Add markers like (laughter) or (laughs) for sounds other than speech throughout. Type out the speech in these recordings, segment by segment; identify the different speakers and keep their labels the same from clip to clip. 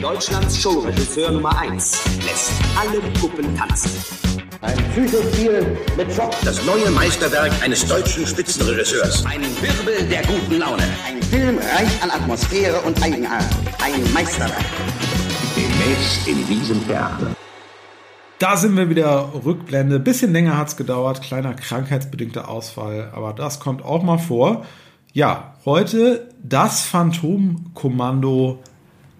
Speaker 1: Deutschlands Showregisseur Nummer 1 lässt alle Puppen tanzen.
Speaker 2: Ein Psychospiel mit Schock.
Speaker 3: Das neue Meisterwerk eines deutschen Spitzenregisseurs.
Speaker 1: Ein Wirbel der guten Laune.
Speaker 2: Ein Film reich an Atmosphäre und Eigenart. Ein Meisterwerk.
Speaker 3: Demnächst in diesem Theater.
Speaker 4: Da sind wir wieder Rückblende. Bisschen länger hat's gedauert, kleiner krankheitsbedingter Ausfall, aber das kommt auch mal vor. Ja, heute das Phantomkommando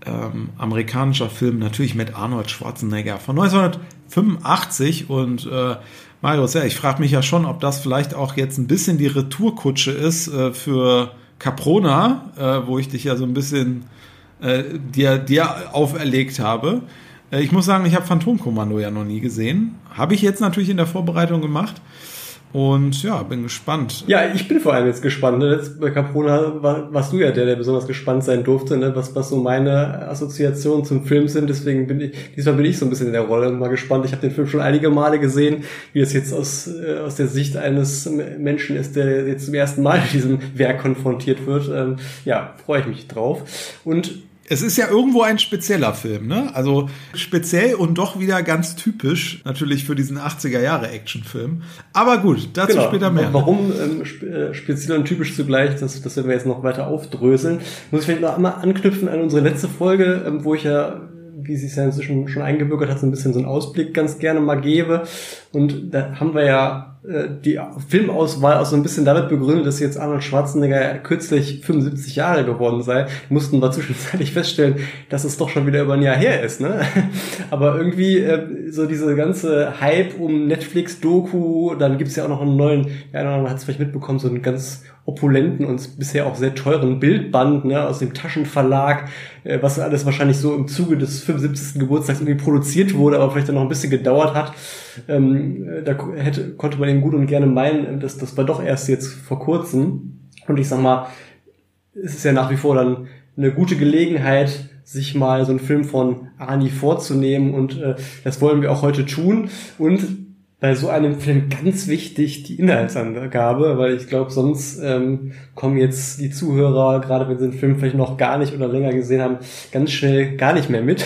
Speaker 4: ähm, amerikanischer Film, natürlich mit Arnold Schwarzenegger von 1985 und äh, Marius, ja, ich frage mich ja schon, ob das vielleicht auch jetzt ein bisschen die Retourkutsche ist äh, für Caprona, äh, wo ich dich ja so ein bisschen äh, dir, dir auferlegt habe. Äh, ich muss sagen, ich habe Phantomkommando ja noch nie gesehen. Habe ich jetzt natürlich in der Vorbereitung gemacht. Und ja, bin gespannt.
Speaker 5: Ja, ich bin vor allem jetzt gespannt. Ne? Jetzt bei Caprona war, warst du ja der, der besonders gespannt sein durfte, ne? was, was so meine Assoziationen zum Film sind. Deswegen bin ich, diesmal bin ich so ein bisschen in der Rolle mal gespannt. Ich habe den Film schon einige Male gesehen, wie es jetzt aus, äh, aus der Sicht eines Menschen ist, der jetzt zum ersten Mal mit diesem Werk konfrontiert wird. Ähm, ja, freue ich mich drauf. Und
Speaker 4: es ist ja irgendwo ein spezieller Film, ne? Also speziell und doch wieder ganz typisch natürlich für diesen 80er Jahre Actionfilm. Aber gut, dazu
Speaker 5: genau.
Speaker 4: später mehr.
Speaker 5: Warum ähm, äh, speziell und typisch zugleich, das, das werden wir jetzt noch weiter aufdröseln. Muss ich vielleicht noch einmal anknüpfen an unsere letzte Folge, ähm, wo ich ja wie es ja inzwischen schon eingebürgert hat, so ein bisschen so einen Ausblick ganz gerne mal gebe. Und da haben wir ja äh, die Filmauswahl auch so ein bisschen damit begründet, dass jetzt Arnold Schwarzenegger kürzlich 75 Jahre geworden sei. Mussten wir zwischenzeitlich (laughs) feststellen, dass es doch schon wieder über ein Jahr her ist. Ne? (laughs) Aber irgendwie äh, so diese ganze Hype um Netflix-Doku, dann gibt's ja auch noch einen neuen, ja, man hat es vielleicht mitbekommen, so einen ganz opulenten und bisher auch sehr teuren Bildband ne, aus dem Taschenverlag, äh, was alles wahrscheinlich so im Zuge des 75. Geburtstags irgendwie produziert wurde, aber vielleicht dann noch ein bisschen gedauert hat. Ähm, äh, da hätte, konnte man eben gut und gerne meinen, dass das war doch erst jetzt vor kurzem. Und ich sag mal, es ist ja nach wie vor dann eine gute Gelegenheit, sich mal so einen Film von Ani vorzunehmen und äh, das wollen wir auch heute tun. Und bei so einem Film ganz wichtig die Inhaltsangabe, weil ich glaube, sonst ähm, kommen jetzt die Zuhörer, gerade wenn sie den Film vielleicht noch gar nicht oder länger gesehen haben, ganz schnell gar nicht mehr mit.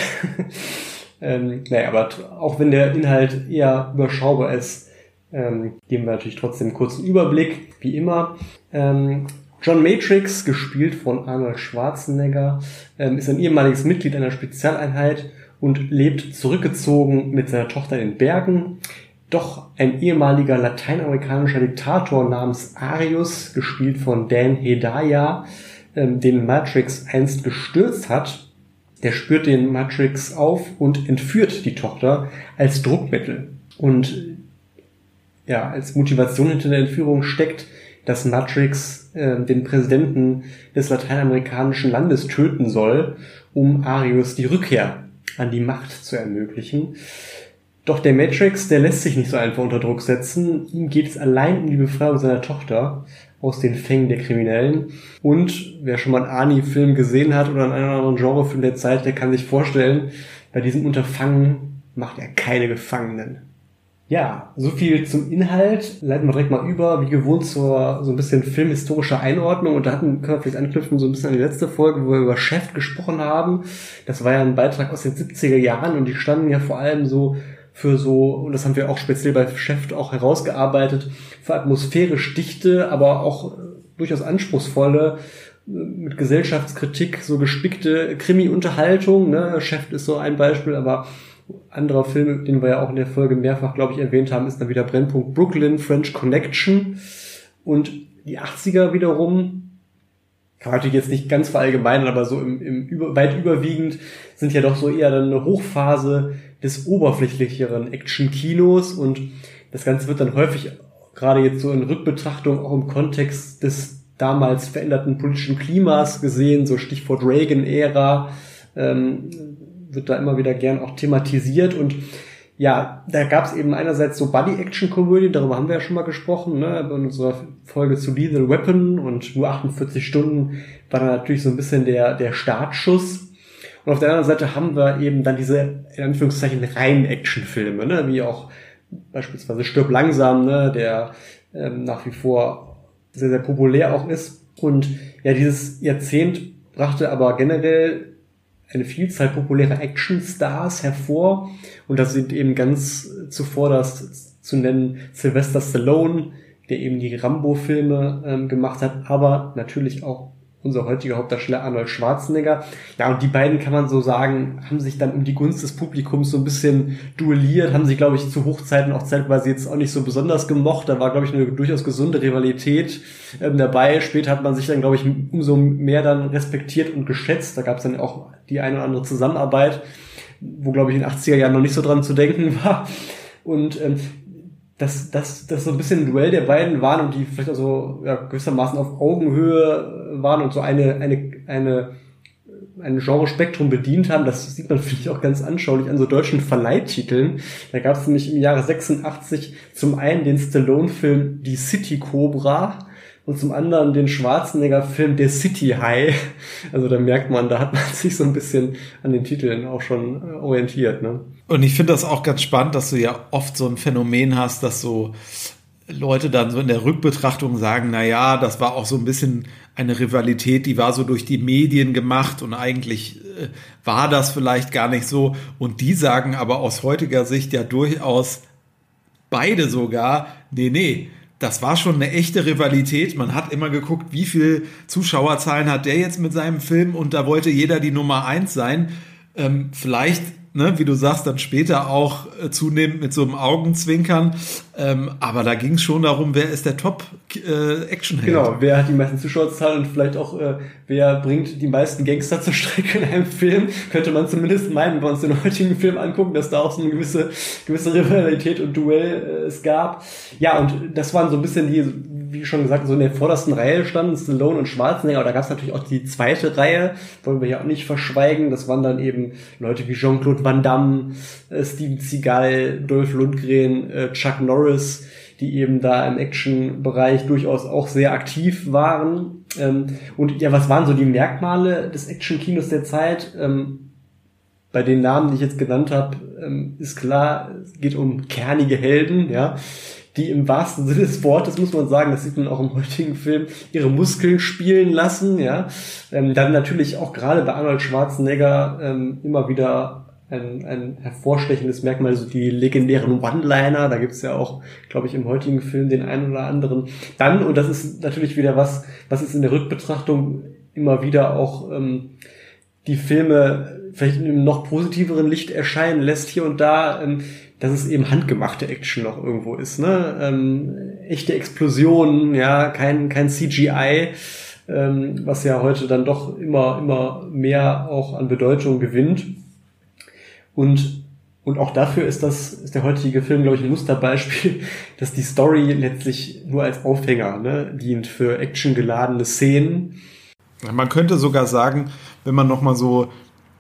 Speaker 5: (laughs) ähm, naja, aber auch wenn der Inhalt eher überschaubar ist, ähm, geben wir natürlich trotzdem einen kurzen Überblick, wie immer. Ähm, John Matrix, gespielt von Arnold Schwarzenegger, ähm, ist ein ehemaliges Mitglied einer Spezialeinheit und lebt zurückgezogen mit seiner Tochter in Bergen. Doch ein ehemaliger lateinamerikanischer Diktator namens Arius, gespielt von Dan Hedaya, ähm, den Matrix einst gestürzt hat, der spürt den Matrix auf und entführt die Tochter als Druckmittel. Und ja, als Motivation hinter der Entführung steckt, dass Matrix äh, den Präsidenten des lateinamerikanischen Landes töten soll, um Arius die Rückkehr an die Macht zu ermöglichen. Doch der Matrix, der lässt sich nicht so einfach unter Druck setzen. Ihm geht es allein um die Befreiung seiner Tochter aus den Fängen der Kriminellen. Und wer schon mal einen Ani-Film gesehen hat oder einen anderen Genrefilm der Zeit, der kann sich vorstellen, bei diesem Unterfangen macht er keine Gefangenen. Ja, so viel zum Inhalt. Leiten wir direkt mal über, wie gewohnt, zur so ein bisschen filmhistorischer Einordnung. Und da hatten, wir vielleicht anknüpfen, so ein bisschen an die letzte Folge, wo wir über Chef gesprochen haben. Das war ja ein Beitrag aus den 70er Jahren und die standen ja vor allem so für so, und das haben wir auch speziell bei Chef auch herausgearbeitet, für atmosphärisch dichte, aber auch äh, durchaus anspruchsvolle, äh, mit Gesellschaftskritik so gespickte Krimi-Unterhaltung. Ne? Chef ist so ein Beispiel, aber anderer Film, den wir ja auch in der Folge mehrfach, glaube ich, erwähnt haben, ist dann wieder Brennpunkt Brooklyn, French Connection. Und die 80er wiederum, kann man natürlich jetzt nicht ganz verallgemeinern, aber so im, im über, weit überwiegend sind ja doch so eher dann eine Hochphase des oberflächlicheren Action-Kinos und das Ganze wird dann häufig gerade jetzt so in Rückbetrachtung auch im Kontext des damals veränderten politischen Klimas gesehen, so Stichwort Reagan-Ära, ähm, wird da immer wieder gern auch thematisiert und ja, da gab es eben einerseits so Buddy-Action-Komödien, darüber haben wir ja schon mal gesprochen, ne, in unserer Folge zu Lethal Weapon und nur 48 Stunden war dann natürlich so ein bisschen der, der Startschuss und auf der anderen Seite haben wir eben dann diese, in Anführungszeichen, reinen Actionfilme, ne? wie auch beispielsweise Stirb langsam, ne? der ähm, nach wie vor sehr, sehr populär auch ist. Und ja, dieses Jahrzehnt brachte aber generell eine Vielzahl populärer Actionstars hervor. Und das sind eben ganz zuvor das zu nennen Sylvester Stallone, der eben die Rambo-Filme ähm, gemacht hat, aber natürlich auch unser heutiger Hauptdarsteller Arnold Schwarzenegger. Ja, und die beiden kann man so sagen, haben sich dann um die Gunst des Publikums so ein bisschen duelliert, haben sich, glaube ich, zu Hochzeiten auch zeitweise jetzt auch nicht so besonders gemocht. Da war, glaube ich, eine durchaus gesunde Rivalität ähm, dabei. Später hat man sich dann, glaube ich, umso mehr dann respektiert und geschätzt. Da gab es dann auch die eine oder andere Zusammenarbeit, wo, glaube ich, in den 80er Jahren noch nicht so dran zu denken (laughs) war. Und ähm, dass das, das so ein bisschen ein Duell der beiden waren und die vielleicht auch so ja, gewissermaßen auf Augenhöhe waren und so eine, eine, eine, ein Genre-Spektrum bedient haben. Das sieht man, (laughs) finde ich, auch ganz anschaulich an so deutschen Verleihtiteln. Da gab es nämlich im Jahre 86 zum einen den Stallone-Film Die City Cobra und zum anderen den Schwarzenegger-Film Der City High. Also da merkt man, da hat man (laughs) sich so ein bisschen an den Titeln auch schon äh, orientiert. Ne?
Speaker 4: Und ich finde das auch ganz spannend, dass du ja oft so ein Phänomen hast, dass so Leute dann so in der Rückbetrachtung sagen, na ja, das war auch so ein bisschen eine Rivalität, die war so durch die Medien gemacht und eigentlich äh, war das vielleicht gar nicht so. Und die sagen aber aus heutiger Sicht ja durchaus beide sogar, nee, nee, das war schon eine echte Rivalität. Man hat immer geguckt, wie viel Zuschauerzahlen hat der jetzt mit seinem Film und da wollte jeder die Nummer eins sein. Ähm, vielleicht ne, wie du sagst, dann später auch äh, zunehmend mit so einem Augenzwinkern. Ähm, aber da ging es schon darum, wer ist der Top-Actionheld.
Speaker 5: Äh, genau, wer hat die meisten Zuschauerzahlen und vielleicht auch, äh, wer bringt die meisten Gangster zur Strecke in einem Film, könnte man zumindest meinen, wenn wir uns den heutigen Film angucken, dass da auch so eine gewisse, gewisse Rivalität und Duell äh, es gab. Ja, und das waren so ein bisschen die, wie schon gesagt, so in der vordersten Reihe standen Stallone und Schwarzenegger, aber da gab es natürlich auch die zweite Reihe, wollen wir ja auch nicht verschweigen. Das waren dann eben Leute wie Jean-Claude Van Damme, äh, Steven Seagal, Dolph Lundgren, äh, Chuck Norris, die eben da im Action-Bereich durchaus auch sehr aktiv waren. Ähm, und ja, was waren so die Merkmale des Action-Kinos der Zeit? Ähm, bei den Namen, die ich jetzt genannt habe, ähm, ist klar, es geht um kernige Helden, ja die im wahrsten Sinne des Wortes, muss man sagen, das sieht man auch im heutigen Film, ihre Muskeln spielen lassen, ja. Ähm, dann natürlich auch gerade bei Arnold Schwarzenegger ähm, immer wieder ein, ein hervorstechendes Merkmal, so die legendären One-Liner, da gibt's ja auch, glaube ich, im heutigen Film den einen oder anderen. Dann, und das ist natürlich wieder was, was ist in der Rückbetrachtung immer wieder auch ähm, die Filme vielleicht in einem noch positiveren Licht erscheinen lässt hier und da. Ähm, dass es eben handgemachte Action noch irgendwo ist, ne? Ähm, echte Explosionen, ja, kein, kein CGI, ähm, was ja heute dann doch immer, immer mehr auch an Bedeutung gewinnt. Und, und auch dafür ist das, ist der heutige Film, glaube ich, ein Musterbeispiel, (laughs) dass die Story letztlich nur als Aufhänger ne, dient für actiongeladene Szenen.
Speaker 4: Man könnte sogar sagen, wenn man nochmal so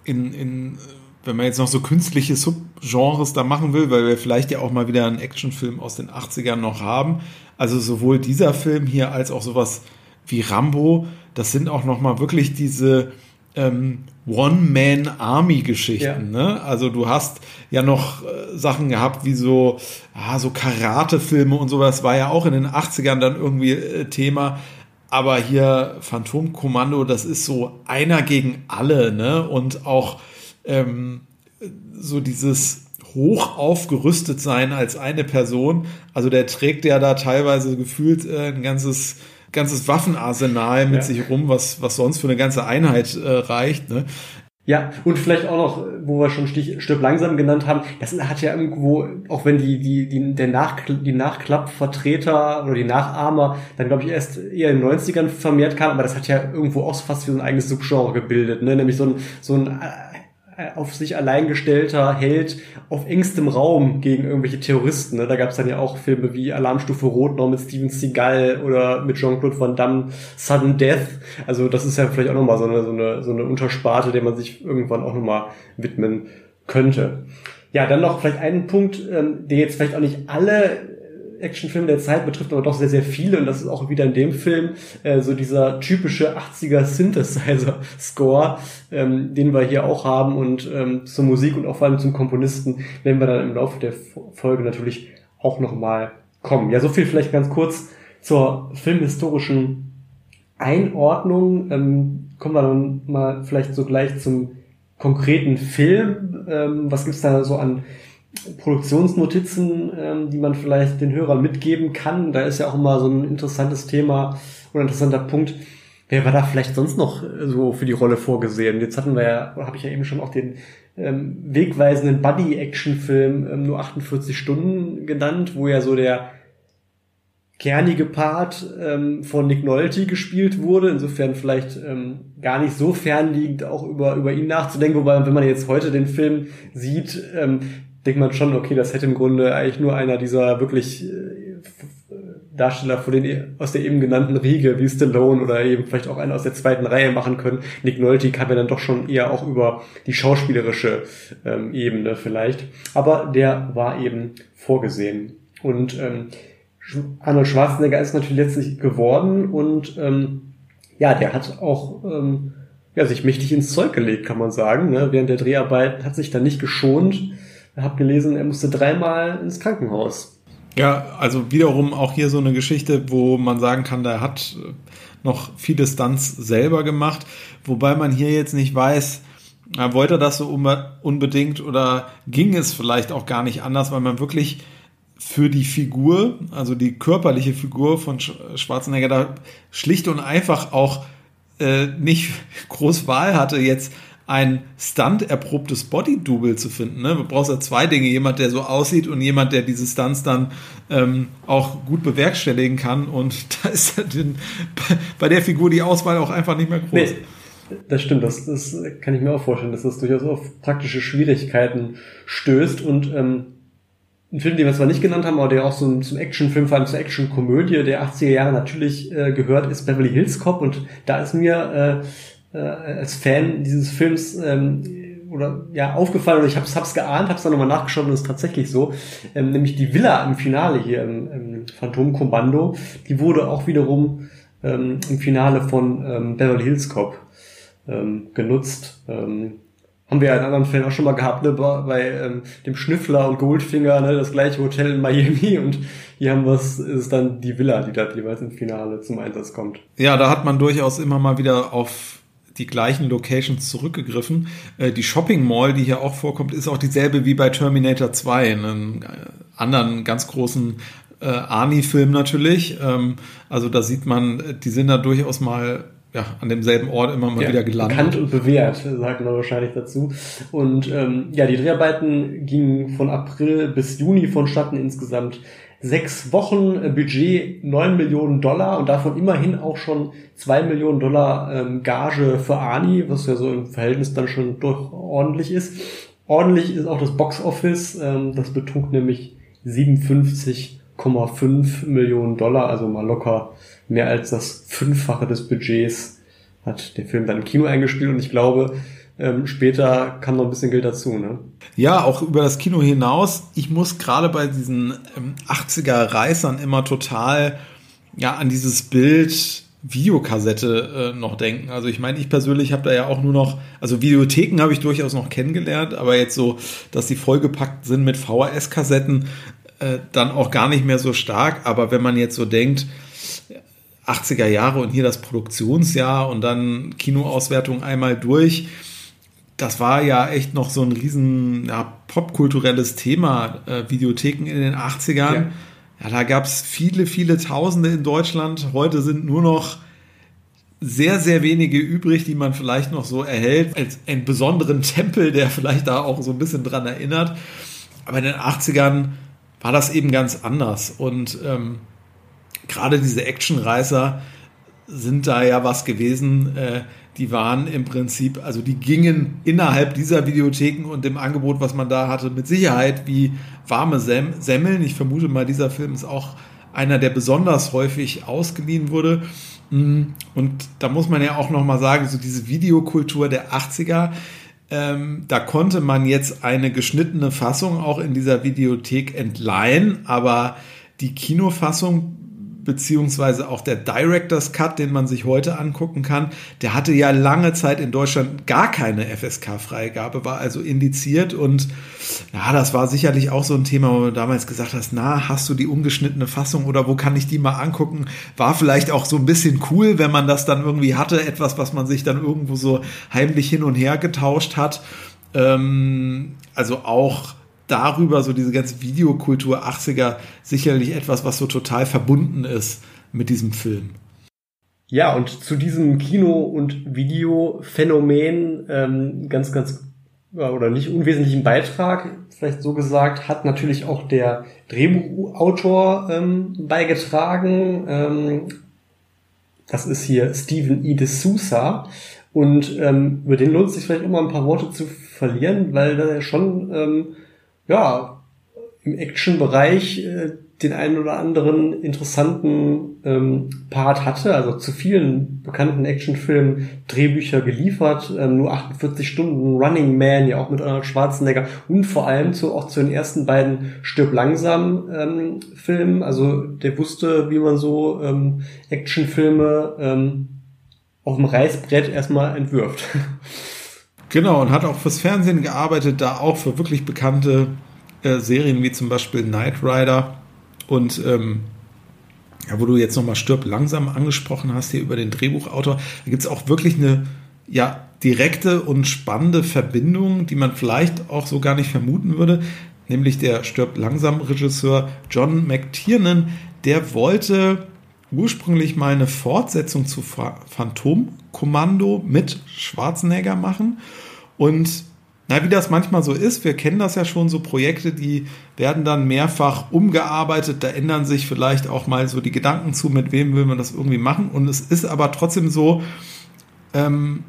Speaker 4: in, in wenn man jetzt noch so künstliche Subgenres da machen will, weil wir vielleicht ja auch mal wieder einen Actionfilm aus den 80ern noch haben. Also sowohl dieser Film hier als auch sowas wie Rambo, das sind auch noch mal wirklich diese ähm, One-Man-Army-Geschichten. Ja. Ne? Also du hast ja noch äh, Sachen gehabt wie so, ah, so Karate-Filme und sowas, war ja auch in den 80ern dann irgendwie äh, Thema. Aber hier Phantomkommando, das ist so einer gegen alle, ne? Und auch ähm, so dieses hoch aufgerüstet sein als eine Person. Also der trägt ja da teilweise gefühlt äh, ein ganzes ganzes Waffenarsenal mit ja. sich rum, was was sonst für eine ganze Einheit äh, reicht. Ne?
Speaker 5: Ja, und vielleicht auch noch, wo wir schon Stich, Stück langsam genannt haben, das hat ja irgendwo, auch wenn die, die, die, der Nach, die Nachklappvertreter oder die Nachahmer dann, glaube ich, erst eher in den 90ern vermehrt kamen, aber das hat ja irgendwo auch fast wie so ein eigenes Subgenre gebildet, ne? nämlich so ein, so ein äh, auf sich allein gestellter Held auf engstem Raum gegen irgendwelche Terroristen. Ne? Da gab es dann ja auch Filme wie Alarmstufe Rot noch mit Steven Seagal oder mit Jean-Claude Van Damme, Sudden Death. Also das ist ja vielleicht auch nochmal so eine, so, eine, so eine Untersparte, der man sich irgendwann auch nochmal widmen könnte. Ja, dann noch vielleicht einen Punkt, ähm, der jetzt vielleicht auch nicht alle Actionfilm der Zeit betrifft aber doch sehr, sehr viele und das ist auch wieder in dem Film äh, so dieser typische 80er Synthesizer-Score, ähm, den wir hier auch haben und ähm, zur Musik und auch vor allem zum Komponisten werden wir dann im Laufe der Folge natürlich auch nochmal kommen. Ja, so viel vielleicht ganz kurz zur filmhistorischen Einordnung. Ähm, kommen wir dann mal vielleicht so gleich zum konkreten Film? Ähm, was gibt's da so an Produktionsnotizen, ähm, die man vielleicht den Hörern mitgeben kann? Da ist ja auch immer so ein interessantes Thema oder interessanter Punkt. Wer war da vielleicht sonst noch so für die Rolle vorgesehen? Jetzt hatten wir ja, habe ich ja eben schon auch den ähm, wegweisenden Buddy-Action-Film ähm, nur 48 Stunden genannt, wo ja so der kernige Part ähm, von Nick Nolte gespielt wurde. Insofern vielleicht ähm, gar nicht so fernliegend auch über, über ihn nachzudenken. Wobei, wenn man jetzt heute den Film sieht, ähm, denkt man schon, okay, das hätte im Grunde eigentlich nur einer dieser wirklich äh, Darsteller von den, aus der eben genannten Riege, wie Stallone oder eben vielleicht auch einer aus der zweiten Reihe machen können. Nick Nolte kam ja dann doch schon eher auch über die schauspielerische ähm, Ebene vielleicht. Aber der war eben vorgesehen. Und ähm, Arnold Schwarzenegger ist natürlich letztlich geworden und ähm, ja, der hat auch ähm, ja, sich mächtig ins Zeug gelegt, kann man sagen. Ne? Während der Dreharbeit hat sich dann nicht geschont. Habe gelesen, er musste dreimal ins Krankenhaus.
Speaker 4: Ja, also wiederum auch hier so eine Geschichte, wo man sagen kann, der hat noch viele Stunts selber gemacht, wobei man hier jetzt nicht weiß, wollte er das so unbedingt oder ging es vielleicht auch gar nicht anders, weil man wirklich für die Figur, also die körperliche Figur von Schwarzenegger, da schlicht und einfach auch äh, nicht (laughs) groß Wahl hatte, jetzt ein Stunt-erprobtes Body-Double zu finden. Ne? Du brauchst ja zwei Dinge, jemand, der so aussieht und jemand, der diese Stunts dann ähm, auch gut bewerkstelligen kann. Und (laughs) da ist den, bei der Figur die Auswahl auch einfach nicht mehr groß. Nee,
Speaker 5: das stimmt, das, das kann ich mir auch vorstellen, dass das durchaus auf praktische Schwierigkeiten stößt. Und ähm, ein Film, den wir zwar nicht genannt haben, aber der auch so zum Actionfilm, vor allem zur Actionkomödie der 80er Jahre natürlich äh, gehört, ist Beverly Hills Cop. Und da ist mir äh, äh, als Fan dieses Films ähm, oder ja aufgefallen und ich hab's, hab's geahnt, hab's dann nochmal nachgeschaut und ist tatsächlich so, ähm, nämlich die Villa im Finale hier im, im Phantomkommando, die wurde auch wiederum ähm, im Finale von ähm, Beverly Hills Cop ähm, genutzt. Ähm, haben wir ja in anderen Fällen auch schon mal gehabt, ne, bei ähm, dem Schnüffler und Goldfinger, ne, das gleiche Hotel in Miami (laughs) und hier haben wir ist dann die Villa, die da jeweils im Finale zum Einsatz kommt.
Speaker 4: Ja, da hat man durchaus immer mal wieder auf die gleichen Locations zurückgegriffen. Äh, die Shopping Mall, die hier auch vorkommt, ist auch dieselbe wie bei Terminator 2, einem äh, anderen ganz großen äh, Arnie-Film natürlich. Ähm, also da sieht man, die sind da durchaus mal ja, an demselben Ort immer mal ja, wieder gelandet.
Speaker 5: Bekannt und bewährt, sagt man wahrscheinlich dazu. Und ähm, ja, die Dreharbeiten gingen von April bis Juni vonstatten, insgesamt sechs Wochen, äh, Budget neun Millionen Dollar und davon immerhin auch schon zwei Millionen Dollar ähm, Gage für Ani, was ja so im Verhältnis dann schon doch ordentlich ist. Ordentlich ist auch das Box Office, ähm, das betrug nämlich 57,5 Millionen Dollar, also mal locker mehr als das Fünffache des Budgets hat der Film dann im Kino eingespielt und ich glaube, ähm, später kam noch ein bisschen Geld dazu, ne?
Speaker 4: Ja, auch über das Kino hinaus. Ich muss gerade bei diesen ähm, 80er Reißern immer total ja an dieses Bild Videokassette äh, noch denken. Also ich meine, ich persönlich habe da ja auch nur noch, also Videotheken habe ich durchaus noch kennengelernt, aber jetzt so, dass die vollgepackt sind mit VHS-Kassetten, äh, dann auch gar nicht mehr so stark. Aber wenn man jetzt so denkt, 80er Jahre und hier das Produktionsjahr und dann Kinoauswertung einmal durch. Das war ja echt noch so ein riesen ja, popkulturelles Thema, äh, Videotheken in den 80ern. Ja, ja da gab es viele, viele Tausende in Deutschland. Heute sind nur noch sehr, sehr wenige übrig, die man vielleicht noch so erhält, als einen besonderen Tempel, der vielleicht da auch so ein bisschen dran erinnert. Aber in den 80ern war das eben ganz anders. Und ähm, gerade diese Actionreißer sind da ja was gewesen, äh, die waren im Prinzip, also die gingen innerhalb dieser Videotheken und dem Angebot, was man da hatte, mit Sicherheit wie warme Sem Semmeln. Ich vermute mal, dieser Film ist auch einer, der besonders häufig ausgeliehen wurde. Mm, und da muss man ja auch nochmal sagen, so diese Videokultur der 80er, ähm, da konnte man jetzt eine geschnittene Fassung auch in dieser Videothek entleihen, aber die Kinofassung beziehungsweise auch der Director's Cut, den man sich heute angucken kann, der hatte ja lange Zeit in Deutschland gar keine FSK-Freigabe, war also indiziert und ja, das war sicherlich auch so ein Thema, wo du damals gesagt hast, na, hast du die ungeschnittene Fassung oder wo kann ich die mal angucken? War vielleicht auch so ein bisschen cool, wenn man das dann irgendwie hatte, etwas, was man sich dann irgendwo so heimlich hin und her getauscht hat. Ähm, also auch darüber, so diese ganze Videokultur 80er, sicherlich etwas, was so total verbunden ist mit diesem Film.
Speaker 5: Ja, und zu diesem Kino- und Videophänomen ähm, ganz, ganz oder nicht unwesentlichen Beitrag, vielleicht so gesagt, hat natürlich auch der Drehbuchautor ähm, beigetragen. Ähm, das ist hier Stephen E. de Sousa. Und ähm, über den lohnt sich vielleicht mal ein paar Worte zu verlieren, weil er schon ähm, ja, im Action-Bereich äh, den einen oder anderen interessanten ähm, Part hatte, also zu vielen bekannten Actionfilmen Drehbücher geliefert, ähm, nur 48 Stunden Running Man, ja auch mit Arnold Schwarzenegger und vor allem zu, auch zu den ersten beiden Stirb langsam ähm, Filmen, also der wusste, wie man so ähm, Actionfilme ähm, auf dem Reißbrett erstmal entwirft. (laughs)
Speaker 4: Genau, und hat auch fürs Fernsehen gearbeitet, da auch für wirklich bekannte äh, Serien wie zum Beispiel Knight Rider. Und ähm, ja, wo du jetzt nochmal Stirb langsam angesprochen hast hier über den Drehbuchautor, da gibt es auch wirklich eine ja, direkte und spannende Verbindung, die man vielleicht auch so gar nicht vermuten würde, nämlich der Stirb langsam Regisseur John McTiernan, der wollte ursprünglich mal eine Fortsetzung zu Phantomkommando mit Schwarzenegger machen und na, wie das manchmal so ist, wir kennen das ja schon, so Projekte, die werden dann mehrfach umgearbeitet, da ändern sich vielleicht auch mal so die Gedanken zu, mit wem will man das irgendwie machen. Und es ist aber trotzdem so, ähm,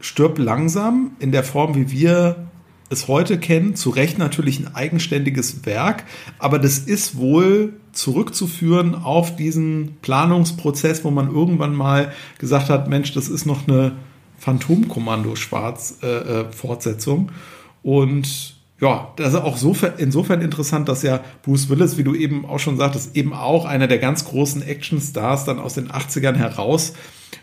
Speaker 4: stirb langsam in der Form, wie wir es heute kennen, zu Recht natürlich ein eigenständiges Werk, aber das ist wohl zurückzuführen auf diesen Planungsprozess, wo man irgendwann mal gesagt hat, Mensch, das ist noch eine Phantomkommando Schwarz äh, äh, Fortsetzung. Und ja, das ist auch so, insofern interessant, dass ja Bruce Willis, wie du eben auch schon sagtest, eben auch einer der ganz großen Actionstars dann aus den 80ern heraus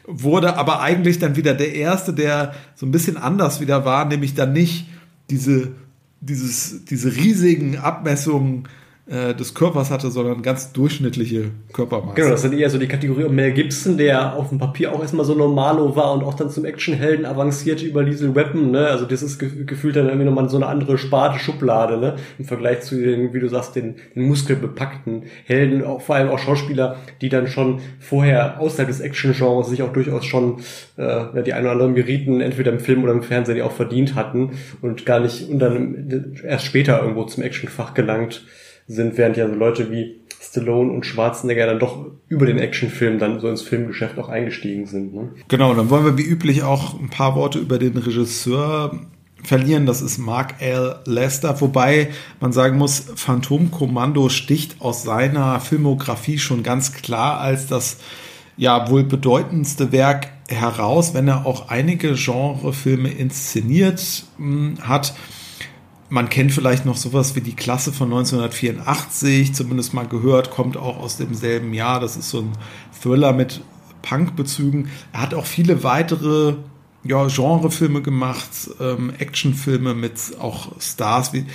Speaker 4: wurde, aber eigentlich dann wieder der erste, der so ein bisschen anders wieder war, nämlich dann nicht diese, dieses, diese riesigen Abmessungen äh, des Körpers hatte, sondern ganz durchschnittliche Körpermaße.
Speaker 5: Genau, das sind eher so die Kategorie um Mel Gibson, der auf dem Papier auch erstmal so normalo war und auch dann zum Actionhelden avancierte über Diesel Weapon, ne? Also das ist gefühlt dann irgendwie nochmal so eine andere Sparte Schublade, ne? Im Vergleich zu den, wie du sagst, den, den muskelbepackten Helden, auch vor allem auch Schauspieler, die dann schon vorher außerhalb des Action-Genres sich auch durchaus schon äh, die ein oder anderen Meriten entweder im Film oder im Fernsehen die auch verdient hatten und gar nicht und dann erst später irgendwo zum Actionfach gelangt sind, während ja so Leute wie Stallone und Schwarzenegger dann doch über den Actionfilm dann so ins Filmgeschäft auch eingestiegen sind. Ne?
Speaker 4: Genau, dann wollen wir wie üblich auch ein paar Worte über den Regisseur verlieren. Das ist Mark L. Lester, wobei man sagen muss, Phantomkommando sticht aus seiner Filmografie schon ganz klar als das ja wohl bedeutendste Werk heraus, wenn er auch einige Genrefilme inszeniert mh, hm, hat. Man kennt vielleicht noch sowas wie die Klasse von 1984, zumindest mal gehört, kommt auch aus demselben Jahr. Das ist so ein Thriller mit Punkbezügen. Er hat auch viele weitere ja, Genrefilme gemacht, ähm, Actionfilme mit auch Stars, wie,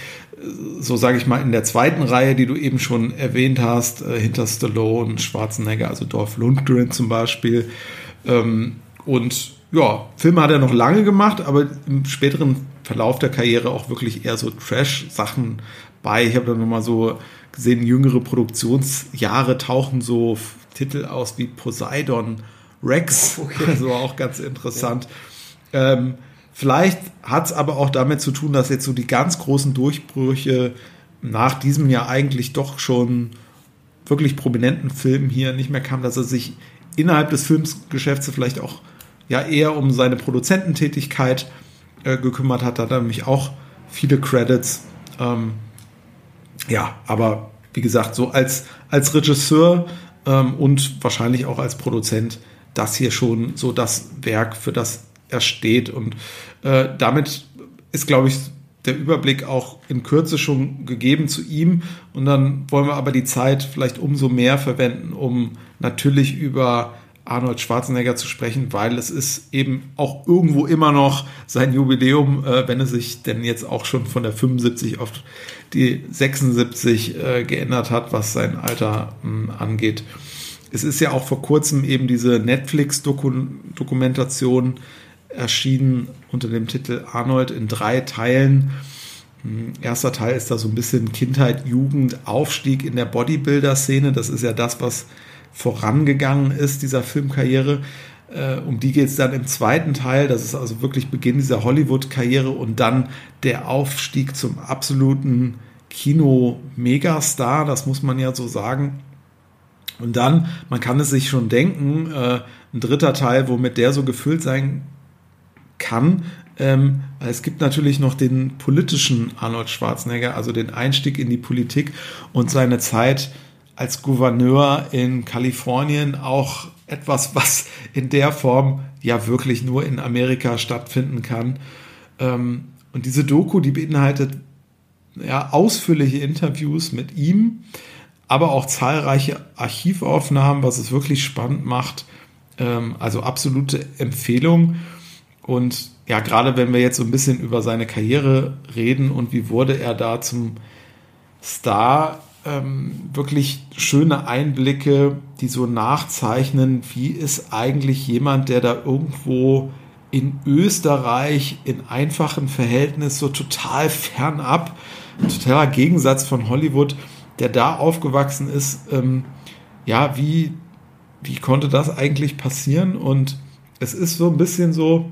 Speaker 4: so sage ich mal, in der zweiten Reihe, die du eben schon erwähnt hast, äh, hinter Stallone, Schwarzenegger, also Dorf Lundgren zum Beispiel. Ähm, und ja, Filme hat er noch lange gemacht, aber im späteren Verlauf der Karriere auch wirklich eher so Trash-Sachen bei. Ich habe da nochmal so gesehen, jüngere Produktionsjahre tauchen so Titel aus wie Poseidon Rex, okay. (laughs) also auch ganz interessant. Ja. Ähm, vielleicht hat es aber auch damit zu tun, dass jetzt so die ganz großen Durchbrüche nach diesem Jahr eigentlich doch schon wirklich prominenten Filmen hier nicht mehr kamen, dass er sich innerhalb des Filmgeschäfts vielleicht auch ja eher um seine Produzententätigkeit äh, gekümmert hat. Da hat er nämlich auch viele Credits. Ähm, ja, aber wie gesagt, so als, als Regisseur ähm, und wahrscheinlich auch als Produzent, das hier schon so das Werk, für das er steht. Und äh, damit ist, glaube ich, der Überblick auch in Kürze schon gegeben zu ihm. Und dann wollen wir aber die Zeit vielleicht umso mehr verwenden, um natürlich über Arnold Schwarzenegger zu sprechen, weil es ist eben auch irgendwo immer noch sein Jubiläum, äh, wenn es sich denn jetzt auch schon von der 75 auf die 76 äh, geändert hat, was sein Alter mh, hm, angeht. Es ist ja auch vor kurzem eben diese Netflix-Dokumentation erschienen unter dem Titel Arnold in drei Teilen. Hm, erster Teil ist da so ein bisschen Kindheit, Jugend, Aufstieg in der Bodybuilder-Szene. Das ist ja das, was vorangegangen ist, dieser Filmkarriere. Äh, um die geht es dann im zweiten Teil. Das ist also wirklich Beginn dieser Hollywood-Karriere und dann der Aufstieg zum absoluten Kino-Megastar. Das muss man ja so sagen. Und dann, man kann es sich schon denken, äh, ein dritter Teil, womit der so gefüllt sein kann. Ähm, es gibt natürlich noch den politischen Arnold Schwarzenegger, also den Einstieg in die Politik und seine Zeit als Gouverneur in Kalifornien auch etwas, was in der Form ja wirklich nur in Amerika stattfinden kann. Ähm, und diese Doku, die beinhaltet ja, ausführliche Interviews mit ihm, aber auch zahlreiche Archivaufnahmen, was es wirklich spannend macht. Ähm, also absolute Empfehlung. Und ja, gerade wenn wir jetzt so ein bisschen über seine Karriere reden und wie wurde er da zum Star, ähm, wirklich schöne Einblicke, die so nachzeichnen, wie ist eigentlich jemand, der da irgendwo in Österreich in einfachen Verhältnissen so total fernab, totaler Gegensatz von Hollywood, der da aufgewachsen ist, ähm, ja, wie, wie konnte das eigentlich passieren? Und es ist so ein bisschen so,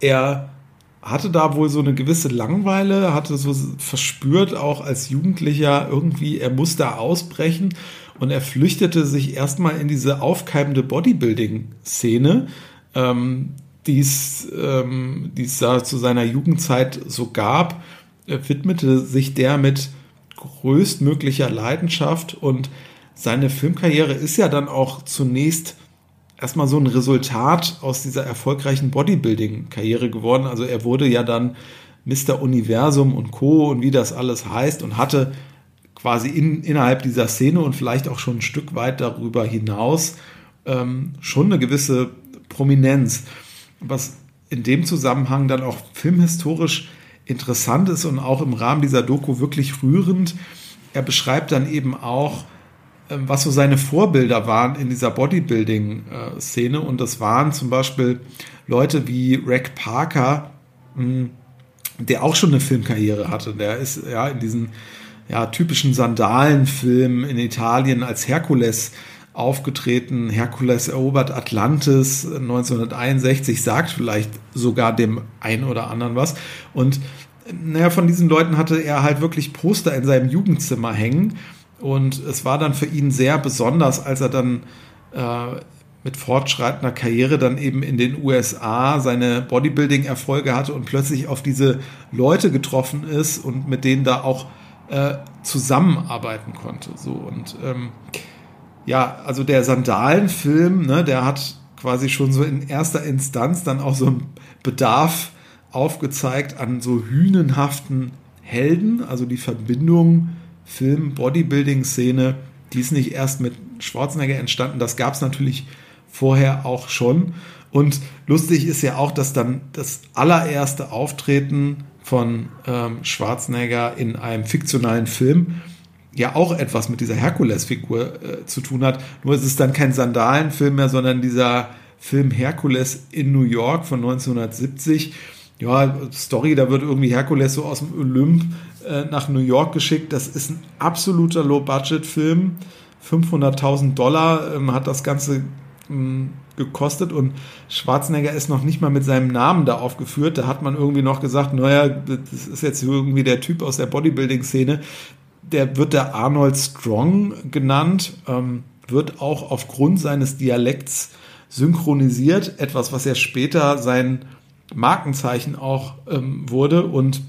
Speaker 4: er hatte da wohl so eine gewisse Langweile, hatte so verspürt auch als Jugendlicher irgendwie, er muss da ausbrechen. Und er flüchtete sich erstmal in diese aufkeimende Bodybuilding-Szene, ähm, die es ähm, da zu seiner Jugendzeit so gab, er widmete sich der mit größtmöglicher Leidenschaft. Und seine Filmkarriere ist ja dann auch zunächst erstmal so ein Resultat aus dieser erfolgreichen Bodybuilding-Karriere geworden. Also er wurde ja dann Mr. Universum und Co. und wie das alles heißt und hatte quasi in, innerhalb dieser Szene und vielleicht auch schon ein Stück weit darüber hinaus ähm, schon eine gewisse Prominenz. Was in dem Zusammenhang dann auch filmhistorisch interessant ist und auch im Rahmen dieser Doku wirklich rührend. Er beschreibt dann eben auch, was so seine Vorbilder waren in dieser Bodybuilding-Szene. Und das waren zum Beispiel Leute wie Rack Parker, hm, der auch schon eine Filmkarriere hatte. Der ist ja in diesen ja, typischen Sandalenfilmen in Italien als Herkules aufgetreten. Herkules erobert Atlantis 1961, sagt vielleicht sogar dem einen oder anderen was. Und naja, von diesen Leuten hatte er halt wirklich Poster in seinem Jugendzimmer hängen. Und es war dann für ihn sehr besonders, als er dann äh, mit fortschreitender Karriere dann eben in den USA seine Bodybuilding-Erfolge hatte und plötzlich auf diese Leute getroffen ist und mit denen da auch äh, zusammenarbeiten konnte. So und ähm, ja, also der Sandalenfilm, ne, der hat quasi schon so in erster Instanz dann auch so einen Bedarf aufgezeigt an so hünenhaften Helden, also die Verbindung Film-Bodybuilding-Szene, die ist nicht erst mit Schwarzenegger entstanden, das gab es natürlich vorher auch schon. Und lustig ist ja auch, dass dann das allererste Auftreten von ähm, Schwarzenegger in einem fiktionalen Film ja auch etwas mit dieser Herkules-Figur äh, zu tun hat. Nur ist es dann kein Sandalenfilm mehr, sondern dieser Film Herkules in New York von 1970. Ja, Story, da wird irgendwie Herkules so aus dem Olymp äh, nach New York geschickt. Das ist ein absoluter Low-Budget-Film. 500.000 Dollar ähm, hat das Ganze ähm, gekostet und Schwarzenegger ist noch nicht mal mit seinem Namen da aufgeführt. Da hat man irgendwie noch gesagt, naja, das ist jetzt irgendwie der Typ aus der Bodybuilding-Szene. Der wird der Arnold Strong genannt, ähm, wird auch aufgrund seines Dialekts synchronisiert. Etwas, was ja später sein Markenzeichen auch ähm, wurde und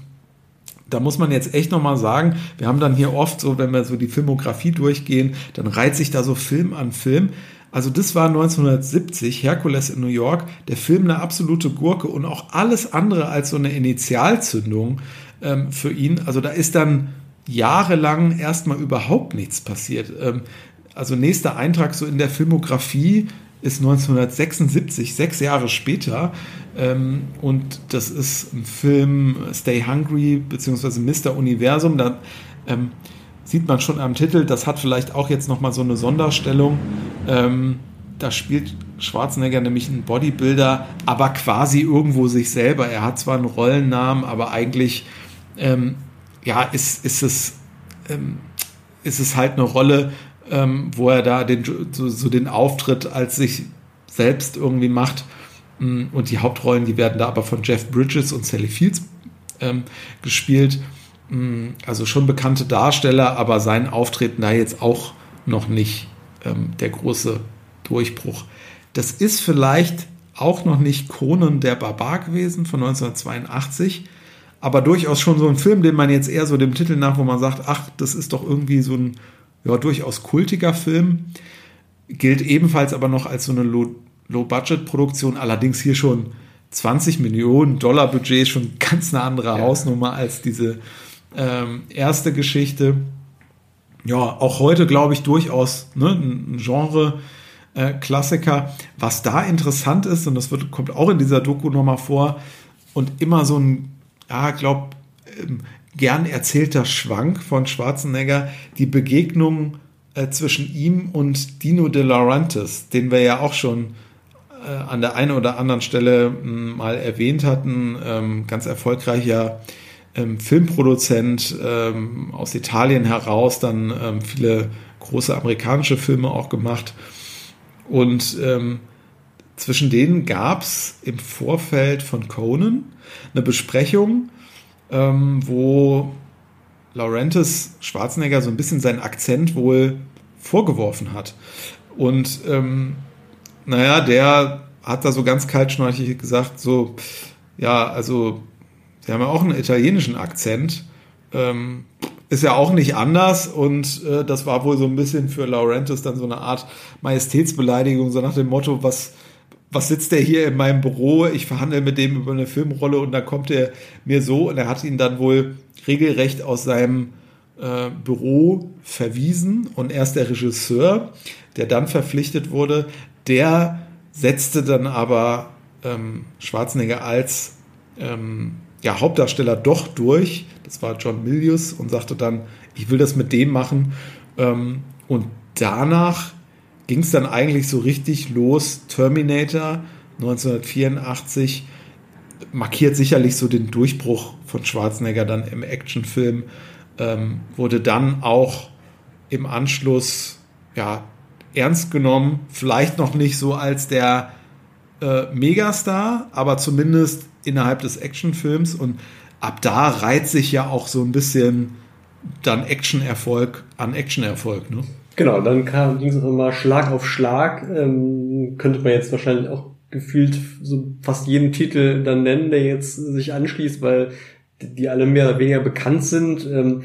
Speaker 4: da muss man jetzt echt nochmal sagen, wir haben dann hier oft so, wenn wir so die Filmografie durchgehen, dann reiht sich da so Film an Film. Also das war 1970, Herkules in New York, der Film eine absolute Gurke und auch alles andere als so eine Initialzündung ähm, für ihn. Also da ist dann jahrelang erstmal überhaupt nichts passiert. Ähm, also nächster Eintrag so in der Filmografie ist 1976, sechs Jahre später. Ähm, und das ist ein Film Stay Hungry beziehungsweise Mr. Universum. Da ähm, sieht man schon am Titel, das hat vielleicht auch jetzt nochmal so eine Sonderstellung. Ähm, da spielt Schwarzenegger nämlich einen Bodybuilder, aber quasi irgendwo sich selber. Er hat zwar einen Rollennamen, aber eigentlich ähm, ja, ist, ist, es, ähm, ist es halt eine Rolle, ähm, wo er da den, so, so, den Auftritt als sich selbst irgendwie macht. Mm, und die Hauptrollen, die werden da aber von Jeff Bridges und Sally Fields ähm, gespielt. Mm, also schon bekannte Darsteller, aber sein Auftreten da jetzt auch noch nicht ähm, der große Durchbruch. Das ist vielleicht auch noch nicht Conan der Barbar gewesen von 1982, aber durchaus schon so ein Film, den man jetzt eher so dem Titel nach, wo man sagt, ach, das ist doch irgendwie so ein ja, durchaus kultiger Film. Gilt ebenfalls aber noch als so eine Low-Budget-Produktion, allerdings hier schon 20 Millionen Dollar Budget, schon (laughs) ganz eine andere ja. Hausnummer als diese ähm, erste Geschichte. Ja, auch heute glaube ich durchaus ne, ein Genre. Äh, Klassiker. Was da interessant ist, und das wird, kommt auch in dieser Doku nochmal vor, und immer so ein, ja, glaube, ähm, gern erzählter Schwank von Schwarzenegger, die Begegnung äh, zwischen ihm und Dino De Laurentiis, den wir ja auch schon äh, an der einen oder anderen Stelle mh, hm, mal erwähnt hatten, ähm, ganz erfolgreicher ähm, Filmproduzent ähm, aus Italien heraus, dann ähm, viele große amerikanische Filme auch gemacht. Und ähm, zwischen denen gab es im Vorfeld von Conan eine Besprechung, ähm, wo Laurentis Schwarzenegger so ein bisschen seinen Akzent wohl vorgeworfen hat. Und ähm, naja, der hat da so ganz kaltschnäuzig gesagt, so, ja, also, sie haben ja auch einen italienischen Akzent. Ähm, ist ja auch nicht anders und äh, das war wohl so ein bisschen für Laurentis dann so eine Art Majestätsbeleidigung, so nach dem Motto, was, was sitzt der hier in meinem Büro? Ich verhandle mit dem über eine Filmrolle und dann kommt er mir so und er hat ihn dann wohl regelrecht aus seinem äh, Büro verwiesen und erst der Regisseur, der dann verpflichtet wurde, der setzte dann aber ähm, Schwarzenegger als ähm, ja, Hauptdarsteller doch durch. Das war John Milius und sagte dann, ich will das mit dem machen. Ähm, und danach ging es dann eigentlich so richtig los. Terminator 1984 markiert sicherlich so den Durchbruch von Schwarzenegger dann im Actionfilm. Ähm, wurde dann auch im Anschluss ja, ernst genommen. Vielleicht noch nicht so als der äh, Megastar, aber zumindest innerhalb des Actionfilms. Und ab da reiht sich ja auch so ein bisschen dann Actionerfolg an Actionerfolg. Ne?
Speaker 5: Genau, dann kam, ging es immer Schlag auf Schlag. Ähm, könnte man jetzt wahrscheinlich auch gefühlt so fast jeden Titel dann nennen, der jetzt sich anschließt, weil die alle mehr oder weniger bekannt sind ähm,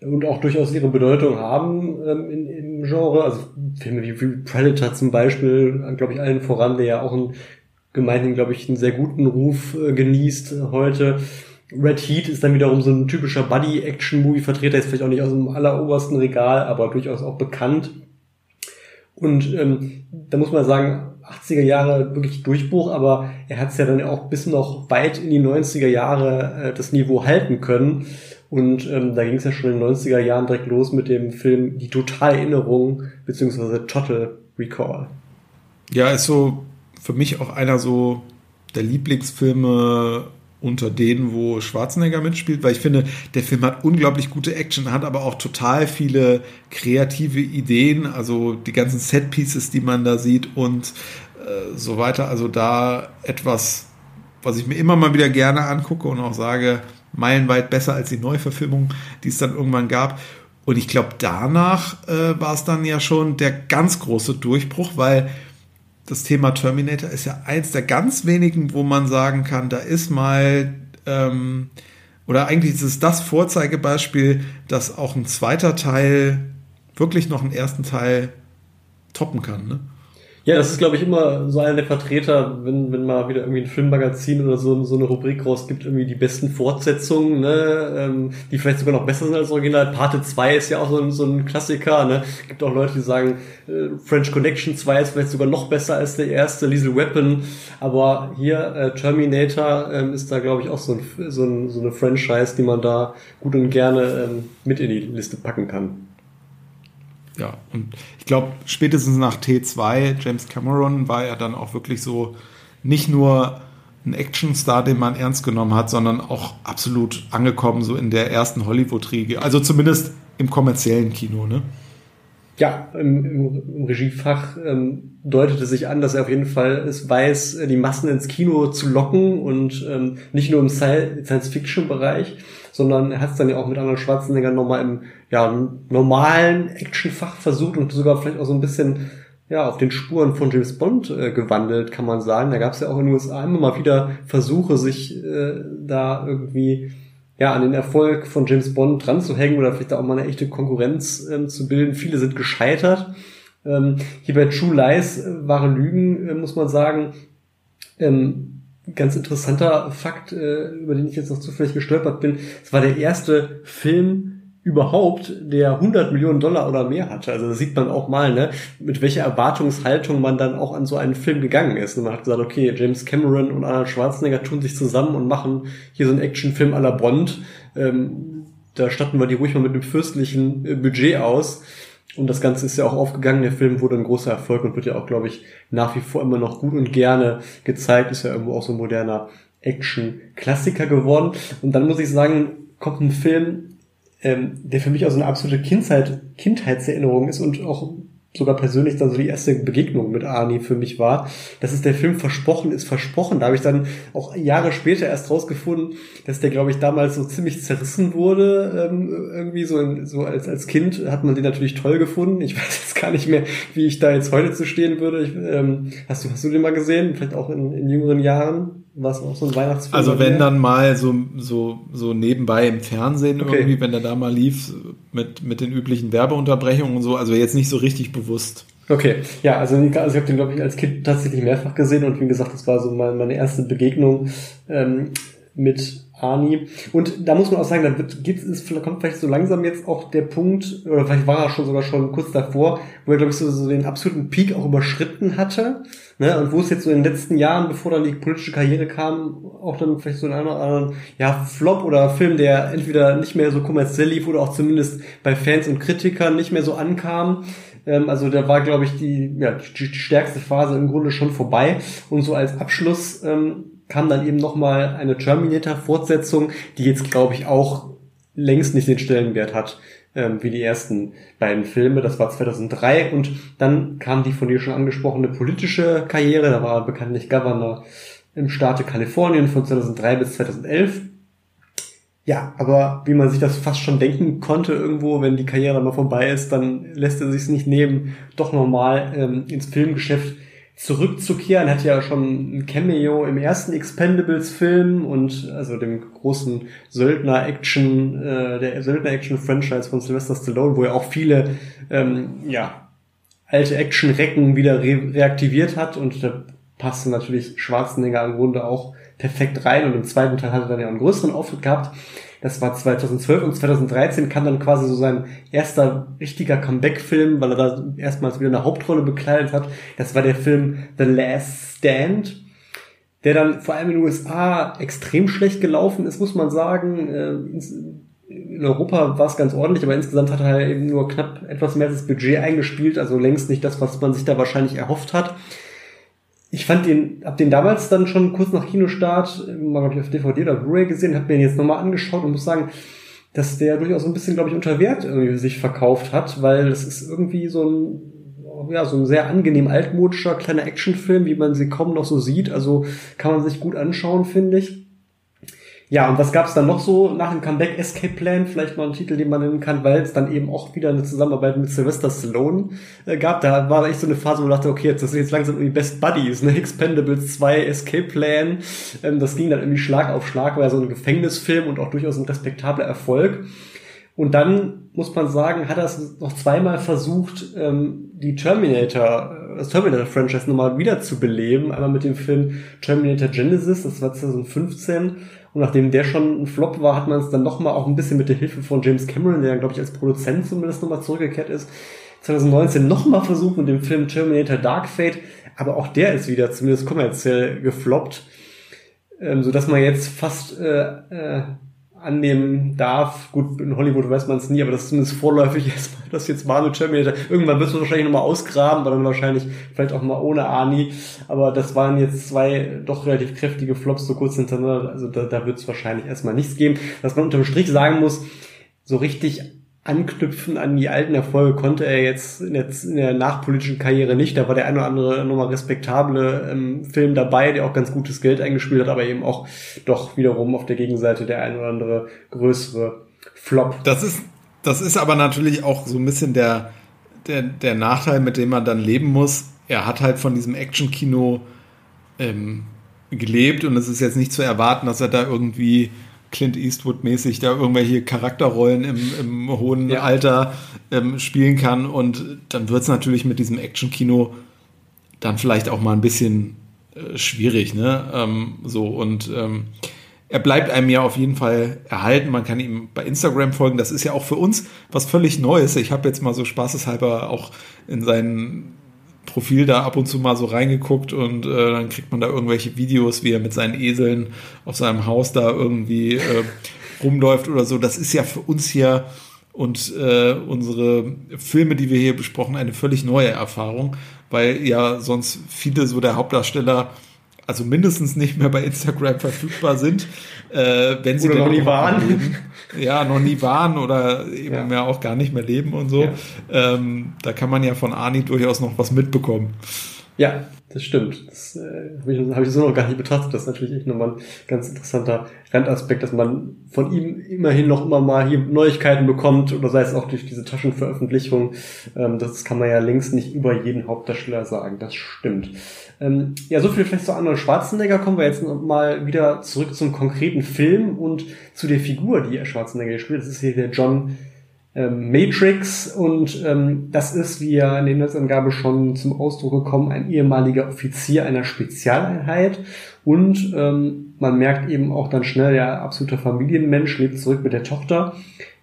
Speaker 5: und auch durchaus ihre Bedeutung haben ähm, in, im Genre. Also Filme wie Predator zum Beispiel, glaube ich, allen voran, der ja auch ein gemeinhin, glaube ich, einen sehr guten Ruf äh, genießt heute. Red Heat ist dann wiederum so ein typischer Buddy-Action-Movie-Vertreter, ist vielleicht auch nicht aus dem allerobersten Regal, aber durchaus auch bekannt. Und ähm, da muss man sagen, 80er Jahre wirklich Durchbruch, aber er hat es ja dann auch bis noch weit in die 90er Jahre äh, das Niveau halten können. Und ähm, da ging es ja schon in den 90er Jahren direkt los mit dem Film Die Totale Erinnerung, beziehungsweise Total Recall.
Speaker 4: Ja, ist so für mich auch einer so der Lieblingsfilme unter denen, wo Schwarzenegger mitspielt, weil ich finde, der Film hat unglaublich gute Action, hat aber auch total viele kreative Ideen, also die ganzen Set-Pieces, die man da sieht und äh, so weiter. Also da etwas, was ich mir immer mal wieder gerne angucke und auch sage, meilenweit besser als die Neuverfilmung, die es dann irgendwann gab. Und ich glaube, danach äh, war es dann ja schon der ganz große Durchbruch, weil das Thema Terminator ist ja eins der ganz wenigen, wo man sagen kann, da ist mal, ähm, oder eigentlich ist es das Vorzeigebeispiel, dass auch ein zweiter Teil wirklich noch einen ersten Teil toppen kann. Ne?
Speaker 5: Ja, das ist, glaube ich, immer so einer der Vertreter, wenn, wenn mal wieder irgendwie ein Filmmagazin oder so, so eine Rubrik rausgibt, irgendwie die besten Fortsetzungen, ne, ähm, die vielleicht sogar noch besser sind als Original. Parte 2 ist ja auch so ein, so ein Klassiker, ne. Gibt auch Leute, die sagen, äh, French Connection 2 ist vielleicht sogar noch besser als der erste, Lethal Weapon. Aber hier, äh, Terminator ähm, ist da, glaube ich, auch so, ein, so, ein, so eine Franchise, die man da gut und gerne ähm, mit in die Liste packen kann
Speaker 4: ja, und ich glaube, spätestens nach T2, James Cameron war er dann auch wirklich so nicht nur ein Actionstar, den man ernst genommen hat, sondern auch absolut angekommen, so in der ersten Hollywood-Riege. Also zumindest im kommerziellen Kino, ne?
Speaker 5: Ja, im, im, Regiefach ähm, deutete sich an, dass er auf jeden Fall es weiß, die Massen ins Kino zu locken und ähm, nicht nur im Science-Fiction-Bereich, sondern er hat es dann ja auch mit anderen Schwarzenegger nochmal im ja, normalen Actionfach versucht und sogar vielleicht auch so ein bisschen ja, auf den Spuren von James Bond äh, gewandelt, kann man sagen. Da gab es ja auch in den USA immer mal wieder Versuche, sich äh, da irgendwie ja, an den Erfolg von James Bond dran zu hängen oder vielleicht auch mal eine echte Konkurrenz ähm, zu bilden. Viele sind gescheitert. Ähm, hier bei True Lies, äh, wahre Lügen, äh, muss man sagen, ähm, ganz interessanter Fakt, äh, über den ich jetzt noch zufällig gestolpert bin. Es war der erste Film überhaupt, der 100 Millionen Dollar oder mehr hatte. Also da sieht man auch mal, ne, mit welcher Erwartungshaltung man dann auch an so einen Film gegangen ist. Und man hat gesagt, okay, James Cameron und Arnold Schwarzenegger tun sich zusammen und machen hier so einen Actionfilm à la Bond. Ähm, da statten wir die ruhig mal mit einem fürstlichen äh, Budget aus. Und das Ganze ist ja auch aufgegangen. Der Film wurde ein großer Erfolg und wird ja auch, glaube ich, nach wie vor immer noch gut und gerne gezeigt. Ist ja irgendwo auch so ein moderner Action-Klassiker geworden. Und dann muss ich sagen, kommt ein Film, ähm, der für mich auch so eine absolute Kindheit, Kindheitserinnerung ist und auch sogar persönlich dann so die erste Begegnung mit Arnie für mich war. Das ist der Film Versprochen ist versprochen. Da habe ich dann auch Jahre später erst rausgefunden, dass der, glaube ich, damals so ziemlich zerrissen wurde. Ähm, irgendwie so, in, so als, als Kind hat man den natürlich toll gefunden. Ich (laughs) weiß jetzt gar nicht mehr, wie ich da jetzt heute zu stehen würde. Ich, ähm, hast, du, hast du den mal gesehen? Vielleicht auch in, in jüngeren Jahren? Was auch so ein Weihnachtsfilm?
Speaker 4: Also wenn dann mal so, so, so nebenbei im Fernsehen okay. irgendwie, wenn der da mal lief, mit, mit den üblichen Werbeunterbrechungen und so, also jetzt nicht so richtig bewusst.
Speaker 5: Okay, ja, also, also ich habe den, glaube ich, als Kind tatsächlich mehrfach gesehen und wie gesagt, das war so meine, meine erste Begegnung ähm, mit Arnie. Und da muss man auch sagen, da wird, gibt's, es kommt vielleicht so langsam jetzt auch der Punkt, oder vielleicht war er schon sogar schon kurz davor, wo er, glaube ich, so, so den absoluten Peak auch überschritten hatte. Ne? Und wo es jetzt so in den letzten Jahren, bevor dann die politische Karriere kam, auch dann vielleicht so einen oder anderen ja, Flop oder Film, der entweder nicht mehr so kommerziell lief oder auch zumindest bei Fans und Kritikern nicht mehr so ankam. Ähm, also da war, glaube ich, die, ja, die stärkste Phase im Grunde schon vorbei. Und so als Abschluss ähm, kam dann eben nochmal eine Terminator-Fortsetzung, die jetzt, glaube ich, auch längst nicht den Stellenwert hat ähm, wie die ersten beiden Filme. Das war 2003 und dann kam die von dir schon angesprochene politische Karriere. Da war er bekanntlich Governor im Staate Kalifornien von 2003 bis 2011. Ja, aber wie man sich das fast schon denken konnte irgendwo, wenn die Karriere mal vorbei ist, dann lässt er sich nicht nehmen, doch nochmal ähm, ins Filmgeschäft zurückzukehren. Hat ja schon ein Cameo im ersten Expendables-Film und also dem großen Söldner-Action, äh, der Söldner-Action-Franchise von Sylvester Stallone, wo er auch viele ähm, ja, alte Action-Recken wieder re reaktiviert hat und da passte natürlich Schwarzenegger im Grunde auch perfekt rein und im zweiten Teil hat er dann ja einen größeren Auftritt gehabt. Das war 2012 und 2013 kam dann quasi so sein erster richtiger Comeback-Film, weil er da erstmals wieder eine Hauptrolle bekleidet hat. Das war der Film The Last Stand, der dann vor allem in den USA extrem schlecht gelaufen ist, muss man sagen. Äh, in Europa war es ganz ordentlich, aber insgesamt hat er eben nur knapp etwas mehr das Budget eingespielt, also längst nicht das, was man sich da wahrscheinlich erhofft hat ich fand den, hab den damals dann schon kurz nach Kinostart, mal glaube ich auf DVD oder Blu-ray gesehen, hab mir den jetzt nochmal angeschaut und muss sagen, dass der durchaus ein bisschen, glaube ich, unter Wert irgendwie sich verkauft hat, weil das ist irgendwie so ein, ja, so ein sehr angenehm altmodischer kleiner Actionfilm, wie man sie kaum noch so sieht. Also kann man sich gut anschauen, finde ich. Ja, und was gab's dann noch so nach dem Comeback Escape Plan? Vielleicht mal ein Titel, den man nennen kann, weil es dann eben auch wieder eine Zusammenarbeit mit Sylvester Stallone äh, gab. Da war echt so eine Phase, wo man dachte, okay, jetzt das sind jetzt langsam irgendwie Best Buddies, ne? Expendables 2, Escape Plan. Ähm, das ging dann irgendwie Schlag auf Schlag, war ja so ein Gefängnisfilm und auch durchaus ein respektabler Erfolg. Und dann muss man sagen, hat er es noch zweimal versucht, ähm, die Terminator, äh, das Terminator-Franchise nochmal wieder zu beleben. Einmal mit dem Film Terminator Genesis, das war 2015. Und nachdem der schon ein Flop war, hat man es dann nochmal auch ein bisschen mit der Hilfe von James Cameron, der glaube ich als Produzent zumindest nochmal zurückgekehrt ist, 2019 nochmal versucht mit dem Film Terminator Dark Fate. Aber auch der ist wieder zumindest kommerziell gefloppt. Ähm, so dass man jetzt fast äh, äh, annehmen darf. Gut, in Hollywood weiß man es nie, aber das ist zumindest vorläufig erstmal, (laughs) dass jetzt Marvel Terminator, irgendwann wird es wahrscheinlich nochmal ausgraben, dann wahrscheinlich vielleicht auch mal ohne Ani. Aber das waren jetzt zwei doch relativ kräftige Flops so kurz hintereinander, also da, da wird es wahrscheinlich erstmal nichts geben. Was man unterm Strich sagen muss, so richtig anknüpfen an die alten Erfolge konnte er jetzt in der, in der nachpolitischen Karriere nicht. Da war der ein oder andere nochmal respektable ähm, Film dabei, der auch ganz gutes Geld eingespielt hat, aber eben auch doch wiederum auf der Gegenseite der ein oder andere größere Flop.
Speaker 4: Das ist, das ist aber natürlich auch so ein bisschen der, der, der Nachteil, mit dem man dann leben muss. Er hat halt von diesem Action-Kino ähm, gelebt und es ist jetzt nicht zu erwarten, dass er da irgendwie Clint Eastwood-mäßig da irgendwelche Charakterrollen im, im hohen ja. Alter ähm, spielen kann. Und dann wird es natürlich mit diesem Action-Kino dann vielleicht auch mal ein bisschen äh, schwierig. Ne? Ähm, so und ähm, er bleibt einem ja auf jeden Fall erhalten. Man kann ihm bei Instagram folgen. Das ist ja auch für uns was völlig Neues. Ich habe jetzt mal so spaßeshalber auch in seinen Profil da ab und zu mal so reingeguckt und äh, dann kriegt man da irgendwelche Videos, wie er mit seinen Eseln auf seinem Haus da irgendwie äh, rumläuft oder so. Das ist ja für uns hier und äh, unsere Filme, die wir hier besprochen, eine völlig neue Erfahrung, weil ja sonst viele so der Hauptdarsteller also mindestens nicht mehr bei Instagram verfügbar sind, äh, wenn sie
Speaker 5: oder noch nie waren.
Speaker 4: Leben. Ja, noch nie waren oder eben ja. mehr auch gar nicht mehr leben und so. Ja. Ähm, da kann man ja von Ani durchaus noch was mitbekommen.
Speaker 5: Ja, das stimmt. Das äh, habe ich, hab ich so noch gar nicht betrachtet. Das ist natürlich echt nochmal ein ganz interessanter Randaspekt, dass man von ihm immerhin noch immer mal hier Neuigkeiten bekommt oder sei es auch durch diese Taschenveröffentlichung. Ähm, das kann man ja längst nicht über jeden Hauptdarsteller sagen. Das stimmt. Ähm, ja, so viel vielleicht zu Arnold Schwarzenegger. Kommen wir jetzt mal wieder zurück zum konkreten Film und zu der Figur, die er Schwarzenegger gespielt. Das ist hier der John ähm, Matrix und ähm, das ist, wie ja in der Netzangabe schon zum Ausdruck gekommen, ein ehemaliger Offizier einer Spezialeinheit. Und ähm, man merkt eben auch dann schnell, der absolute Familienmensch lebt zurück mit der Tochter.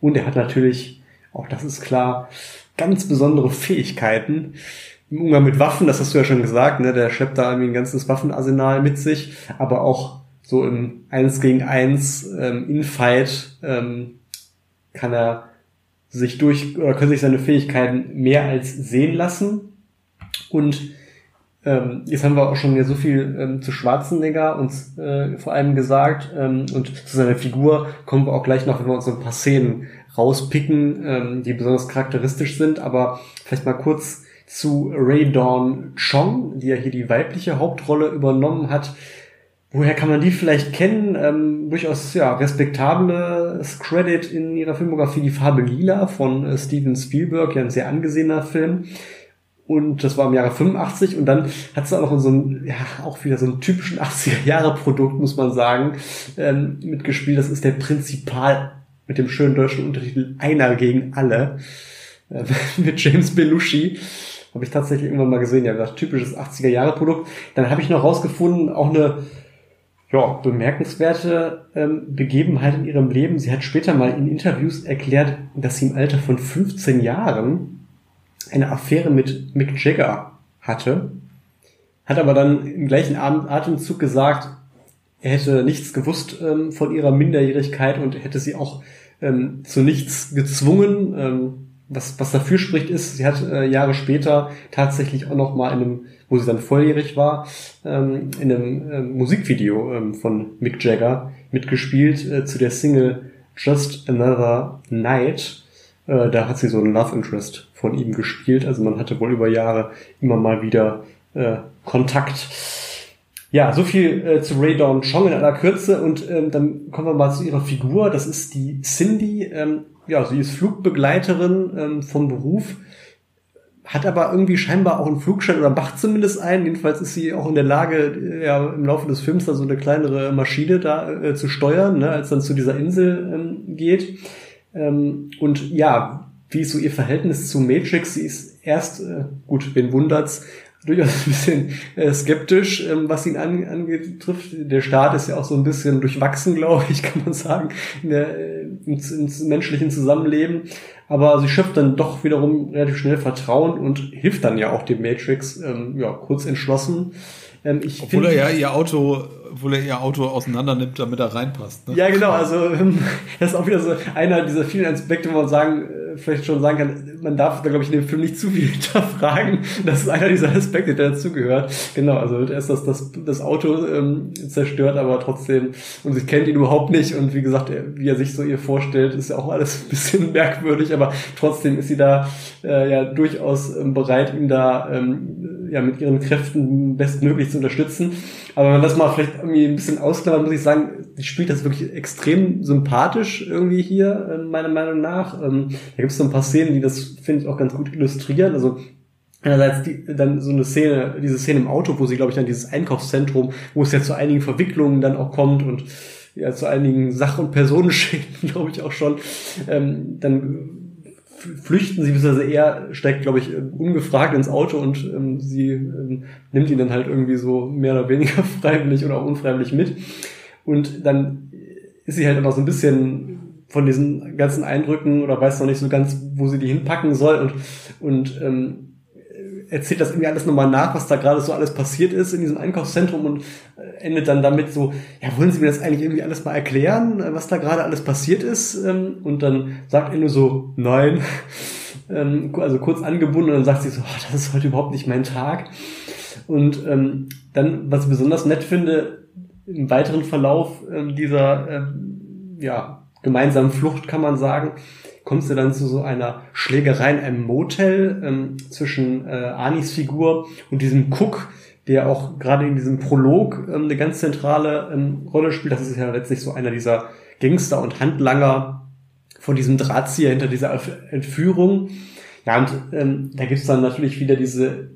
Speaker 5: Und er hat natürlich, auch das ist klar, ganz besondere Fähigkeiten im Umgang mit Waffen, das hast du ja schon gesagt, ne, der schleppt da irgendwie ein ganzes Waffenarsenal mit sich, aber auch so im Eins gegen Eins ähm, Infight ähm, kann er sich durch oder können sich seine Fähigkeiten mehr als sehen lassen. Und ähm, jetzt haben wir auch schon ja so viel ähm, zu Schwarzenegger uns äh, vor allem gesagt ähm, und zu seiner Figur kommen wir auch gleich noch, wenn wir uns ein paar Szenen rauspicken, ähm, die besonders charakteristisch sind. Aber vielleicht mal kurz zu Ray Dawn Chong, die ja hier die weibliche Hauptrolle übernommen hat. Woher kann man die vielleicht kennen? Ähm, durchaus ja respektables Credit in ihrer Filmografie Die Farbe Lila von äh, Steven Spielberg, ja ein sehr angesehener Film. Und das war im Jahre 85 und dann hat es auch noch so ein, ja, auch wieder so einen typischen 80er-Jahre-Produkt, muss man sagen, ähm, mitgespielt. Das ist der Prinzipal mit dem schönen deutschen Untertitel Einer gegen alle äh, (laughs) mit James Belushi. Habe ich tatsächlich irgendwann mal gesehen, ja, das typisches 80er-Jahre-Produkt. Dann habe ich noch rausgefunden, auch eine ja, bemerkenswerte ähm, Begebenheit in ihrem Leben. Sie hat später mal in Interviews erklärt, dass sie im Alter von 15 Jahren eine Affäre mit Mick Jagger hatte, hat aber dann im gleichen Atemzug gesagt, er hätte nichts gewusst ähm, von ihrer Minderjährigkeit und hätte sie auch ähm, zu nichts gezwungen. Ähm, was, was dafür spricht, ist, sie hat äh, Jahre später tatsächlich auch noch mal in einem, wo sie dann volljährig war, ähm, in einem äh, Musikvideo ähm, von Mick Jagger mitgespielt äh, zu der Single Just Another Night. Äh, da hat sie so einen Love Interest von ihm gespielt. Also man hatte wohl über Jahre immer mal wieder äh, Kontakt. Ja, so viel äh, zu Ray Dawn Chong in aller Kürze und ähm, dann kommen wir mal zu ihrer Figur. Das ist die Cindy. Ähm, ja, sie ist Flugbegleiterin ähm, vom Beruf, hat aber irgendwie scheinbar auch einen Flugschein oder macht zumindest einen. Jedenfalls ist sie auch in der Lage, äh, ja, im Laufe des Films da so eine kleinere Maschine da äh, zu steuern, ne, als dann zu dieser Insel ähm, geht. Ähm, und ja, wie ist so ihr Verhältnis zu Matrix? Sie ist erst, äh, gut, wen wundert's, durchaus ein bisschen äh, skeptisch, ähm, was ihn an, angetrifft. Der Staat ist ja auch so ein bisschen durchwachsen, (laughs) glaube ich, kann man sagen, in der, äh, ins, ins menschlichen Zusammenleben. Aber sie schöpft dann doch wiederum relativ schnell Vertrauen und hilft dann ja auch dem Matrix ähm, ja, kurz entschlossen.
Speaker 4: Ähm, ich Obwohl find, er ja ihr Auto obwohl er ihr Auto auseinander nimmt, damit er reinpasst.
Speaker 5: Ne? Ja, genau. Also ähm, (laughs) das ist auch wieder so einer dieser vielen Aspekte, wo man sagen, äh, vielleicht schon sagen kann, man darf da, glaube ich, in dem Film nicht zu viel (laughs) hinterfragen. Das ist einer dieser Aspekte, der dazugehört. Genau, also erst das, das, das Auto ähm, zerstört, aber trotzdem, und sie kennt ihn überhaupt nicht. Und wie gesagt, wie er sich so ihr vorstellt, ist ja auch alles (laughs) ein bisschen merkwürdig, aber trotzdem ist sie da äh, ja durchaus ähm, bereit, ihn da ähm, ja mit ihren Kräften bestmöglich zu unterstützen. Aber wenn man das mal vielleicht irgendwie ein bisschen ausklammert, muss ich sagen, die spielt das wirklich extrem sympathisch irgendwie hier, äh, meiner Meinung nach. Ähm, da gibt es so ein paar Szenen, die das, finde ich, auch ganz gut illustrieren. Also Einerseits die, dann so eine Szene, diese Szene im Auto, wo sie, glaube ich, dann dieses Einkaufszentrum, wo es ja zu einigen Verwicklungen dann auch kommt und ja zu einigen Sach- und Personenschäden, (laughs) glaube ich, auch schon. Ähm, dann flüchten sie, beziehungsweise er steigt, glaube ich, ungefragt ins Auto und ähm, sie ähm, nimmt ihn dann halt irgendwie so mehr oder weniger (laughs) freiwillig oder auch unfreiwillig mit. Und dann ist sie halt noch so ein bisschen von diesen ganzen Eindrücken oder weiß noch nicht so ganz, wo sie die hinpacken soll und, und ähm, erzählt das irgendwie alles nochmal nach, was da gerade so alles passiert ist in diesem Einkaufszentrum und äh, endet dann damit so, ja, wollen Sie mir das eigentlich irgendwie alles mal erklären, äh, was da gerade alles passiert ist? Ähm, und dann sagt er nur so, nein. (laughs) Ähm, also kurz angebunden und dann sagt sie so, oh, das ist heute überhaupt nicht mein Tag. Und ähm, dann, was ich besonders nett finde, im weiteren Verlauf dieser ja, gemeinsamen Flucht kann man sagen, kommst du dann zu so einer Schlägerei in einem Motel ähm, zwischen äh, Anis Figur und diesem Cook, der auch gerade in diesem Prolog ähm, eine ganz zentrale ähm, Rolle spielt. Das ist ja letztlich so einer dieser Gangster und Handlanger von diesem Drahtzieher hinter dieser Entführung. Ja, und ähm, da gibt's dann natürlich wieder diese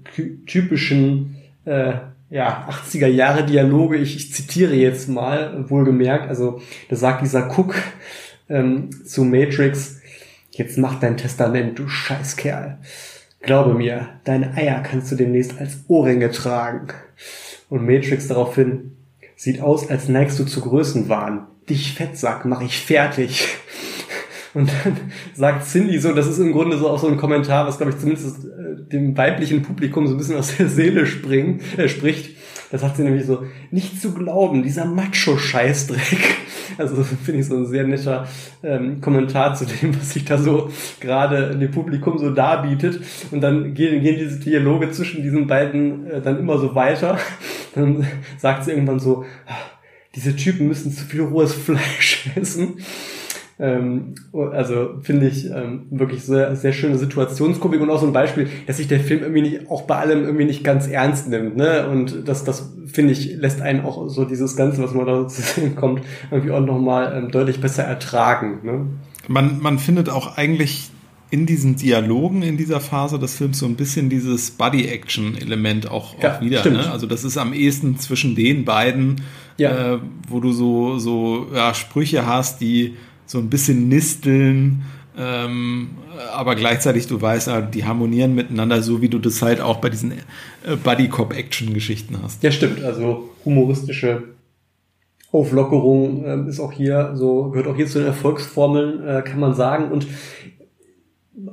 Speaker 5: typischen äh, ja, 80er Jahre Dialoge. Ich, ich zitiere jetzt mal, wohlgemerkt. Also da sagt dieser Cook ähm, zu Matrix, Jetzt mach dein Testament, du Scheißkerl. Glaube mir, deine Eier kannst du demnächst als Ohrringe tragen. Und Matrix daraufhin, sieht aus, als neigst du zu Größenwahn. Dich Fettsack mach ich fertig. (laughs) Und dann sagt Cindy so, das ist im Grunde so auch so ein Kommentar, was glaube ich zumindest äh, dem weiblichen Publikum so ein bisschen aus der Seele springen, äh, spricht. Da sagt sie nämlich so, nicht zu glauben, dieser Macho-Scheißdreck. Also (laughs) finde ich so ein sehr netter ähm, Kommentar zu dem, was sich da so gerade dem Publikum so darbietet. Und dann gehen, gehen diese Dialoge zwischen diesen beiden äh, dann immer so weiter. (laughs) Dann sagt sie irgendwann so, ah, diese Typen müssen zu viel rohes Fleisch (laughs) essen. Ähm, also finde ich ähm, wirklich sehr, sehr schöne Situationskomik und auch so ein Beispiel, dass sich der Film irgendwie nicht, auch bei allem irgendwie nicht ganz ernst nimmt. Ne? Und das, das finde ich, lässt einen auch so dieses Ganze, was man da zu sehen kommt, irgendwie auch nochmal ähm, deutlich besser ertragen. Ne?
Speaker 4: Man, man findet auch eigentlich in diesen Dialogen in dieser Phase des Films so ein bisschen dieses Body-Action-Element auch, ja, auch wieder. Ne? Also das ist am ehesten zwischen den beiden, ja. äh, wo du so, so ja, Sprüche hast, die so ein bisschen nisteln, ähm, aber gleichzeitig du weißt, ah, die harmonieren miteinander, so wie du das halt auch bei diesen äh, Buddy Cop Action Geschichten hast.
Speaker 5: Ja, stimmt. Also humoristische Auflockerung äh, ist auch hier so gehört auch hier zu den Erfolgsformeln, äh, kann man sagen. Und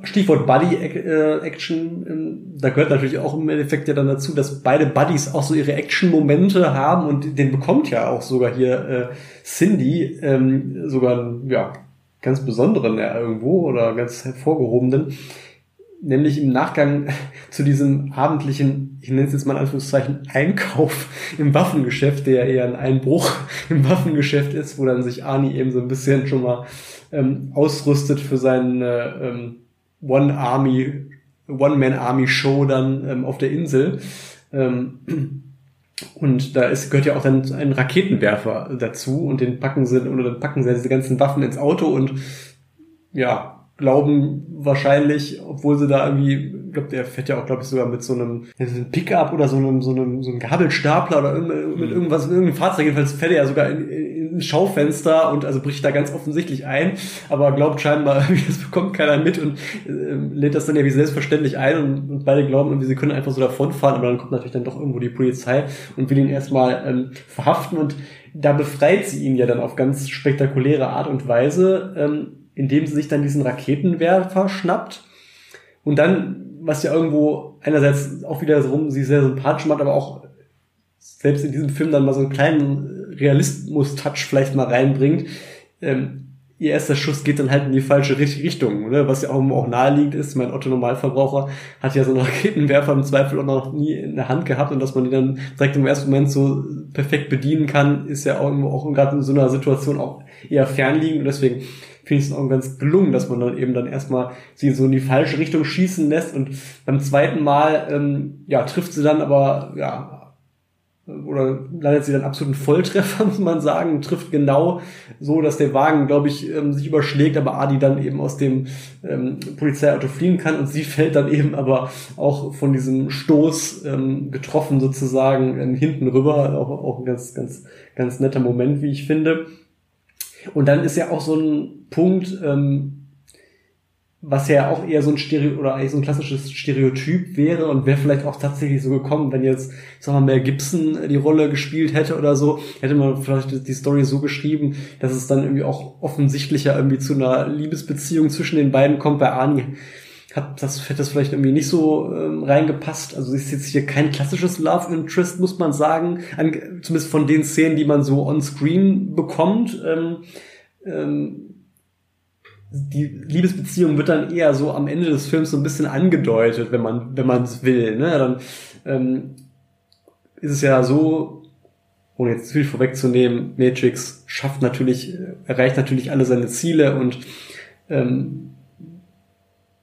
Speaker 5: Stichwort Buddy äh, Action, ähm, da gehört natürlich auch im Endeffekt ja dann dazu, dass beide Buddies auch so ihre Action-Momente haben und den bekommt ja auch sogar hier äh, Cindy ähm, sogar ja ganz besonderen ja, irgendwo oder ganz hervorgehobenen, nämlich im Nachgang (laughs) zu diesem abendlichen, ich nenne es jetzt mal in Anführungszeichen, Einkauf im Waffengeschäft, der eher ein Einbruch (laughs) im Waffengeschäft ist, wo dann sich Arnie eben so ein bisschen schon mal ähm, ausrüstet für seinen äh, ähm, One Army, One Man Army Show dann ähm, auf der Insel. Ähm, und da ist, gehört ja auch dann ein Raketenwerfer dazu und den packen sie, oder dann packen sie diese ganzen Waffen ins Auto und ja, glauben wahrscheinlich, obwohl sie da irgendwie, ich glaube, der fährt ja auch, glaube ich, sogar mit so einem, ja, so einem Pickup oder so einem, so einem, so einem Gabelstapler oder irgend, mit irgendwas, mit irgendeinem Fahrzeug, jedenfalls fährt er ja sogar in, in ein Schaufenster und also bricht da ganz offensichtlich ein, aber glaubt scheinbar, (laughs) das bekommt keiner mit und äh, lädt das dann ja wie selbstverständlich ein und, und beide glauben irgendwie, sie können einfach so davonfahren, aber dann kommt natürlich dann doch irgendwo die Polizei und will ihn erstmal ähm, verhaften. Und da befreit sie ihn ja dann auf ganz spektakuläre Art und Weise, ähm, indem sie sich dann diesen Raketenwerfer schnappt und dann, was ja irgendwo einerseits auch wieder so sie sehr sympathisch macht, aber auch selbst in diesem Film dann mal so einen kleinen Realismus-Touch vielleicht mal reinbringt, ähm, ihr erster Schuss geht dann halt in die falsche Richtung, ne? was ja auch, auch naheliegend ist. Mein Otto Normalverbraucher hat ja so einen (laughs) Raketenwerfer im Zweifel auch noch nie in der Hand gehabt und dass man die dann direkt im ersten Moment so perfekt bedienen kann, ist ja auch, auch gerade in so einer Situation auch eher fernliegend und deswegen finde ich es auch ganz gelungen, dass man dann eben dann erstmal sie so in die falsche Richtung schießen lässt und beim zweiten Mal ähm, ja trifft sie dann aber ja oder landet sie dann absoluten Volltreffer, (laughs) muss man sagen, trifft genau so, dass der Wagen, glaube ich, ähm, sich überschlägt, aber Adi dann eben aus dem ähm, Polizeiauto fliehen kann und sie (laughs) fällt dann eben aber auch von diesem Stoß ähm, getroffen sozusagen ähm, hinten rüber, auch, auch ein ganz, ganz, ganz netter Moment, wie ich finde. Und dann ist ja auch so ein Punkt, ähm, was ja auch eher so ein Stereo oder eigentlich so ein klassisches Stereotyp wäre und wäre vielleicht auch tatsächlich so gekommen, wenn jetzt, sagen wir mal, Mel Gibson die Rolle gespielt hätte oder so, hätte man vielleicht die Story so geschrieben, dass es dann irgendwie auch offensichtlicher irgendwie zu einer Liebesbeziehung zwischen den beiden kommt. Bei Arnie hat das, hätte das vielleicht irgendwie nicht so ähm, reingepasst. Also ist jetzt hier kein klassisches Love Interest, muss man sagen, an, zumindest von den Szenen, die man so on Screen bekommt. Ähm, ähm, die Liebesbeziehung wird dann eher so am Ende des Films so ein bisschen angedeutet, wenn man wenn man es will. Ne? Dann ähm, ist es ja so, ohne jetzt viel vorwegzunehmen, Matrix schafft natürlich, erreicht natürlich alle seine Ziele und ähm,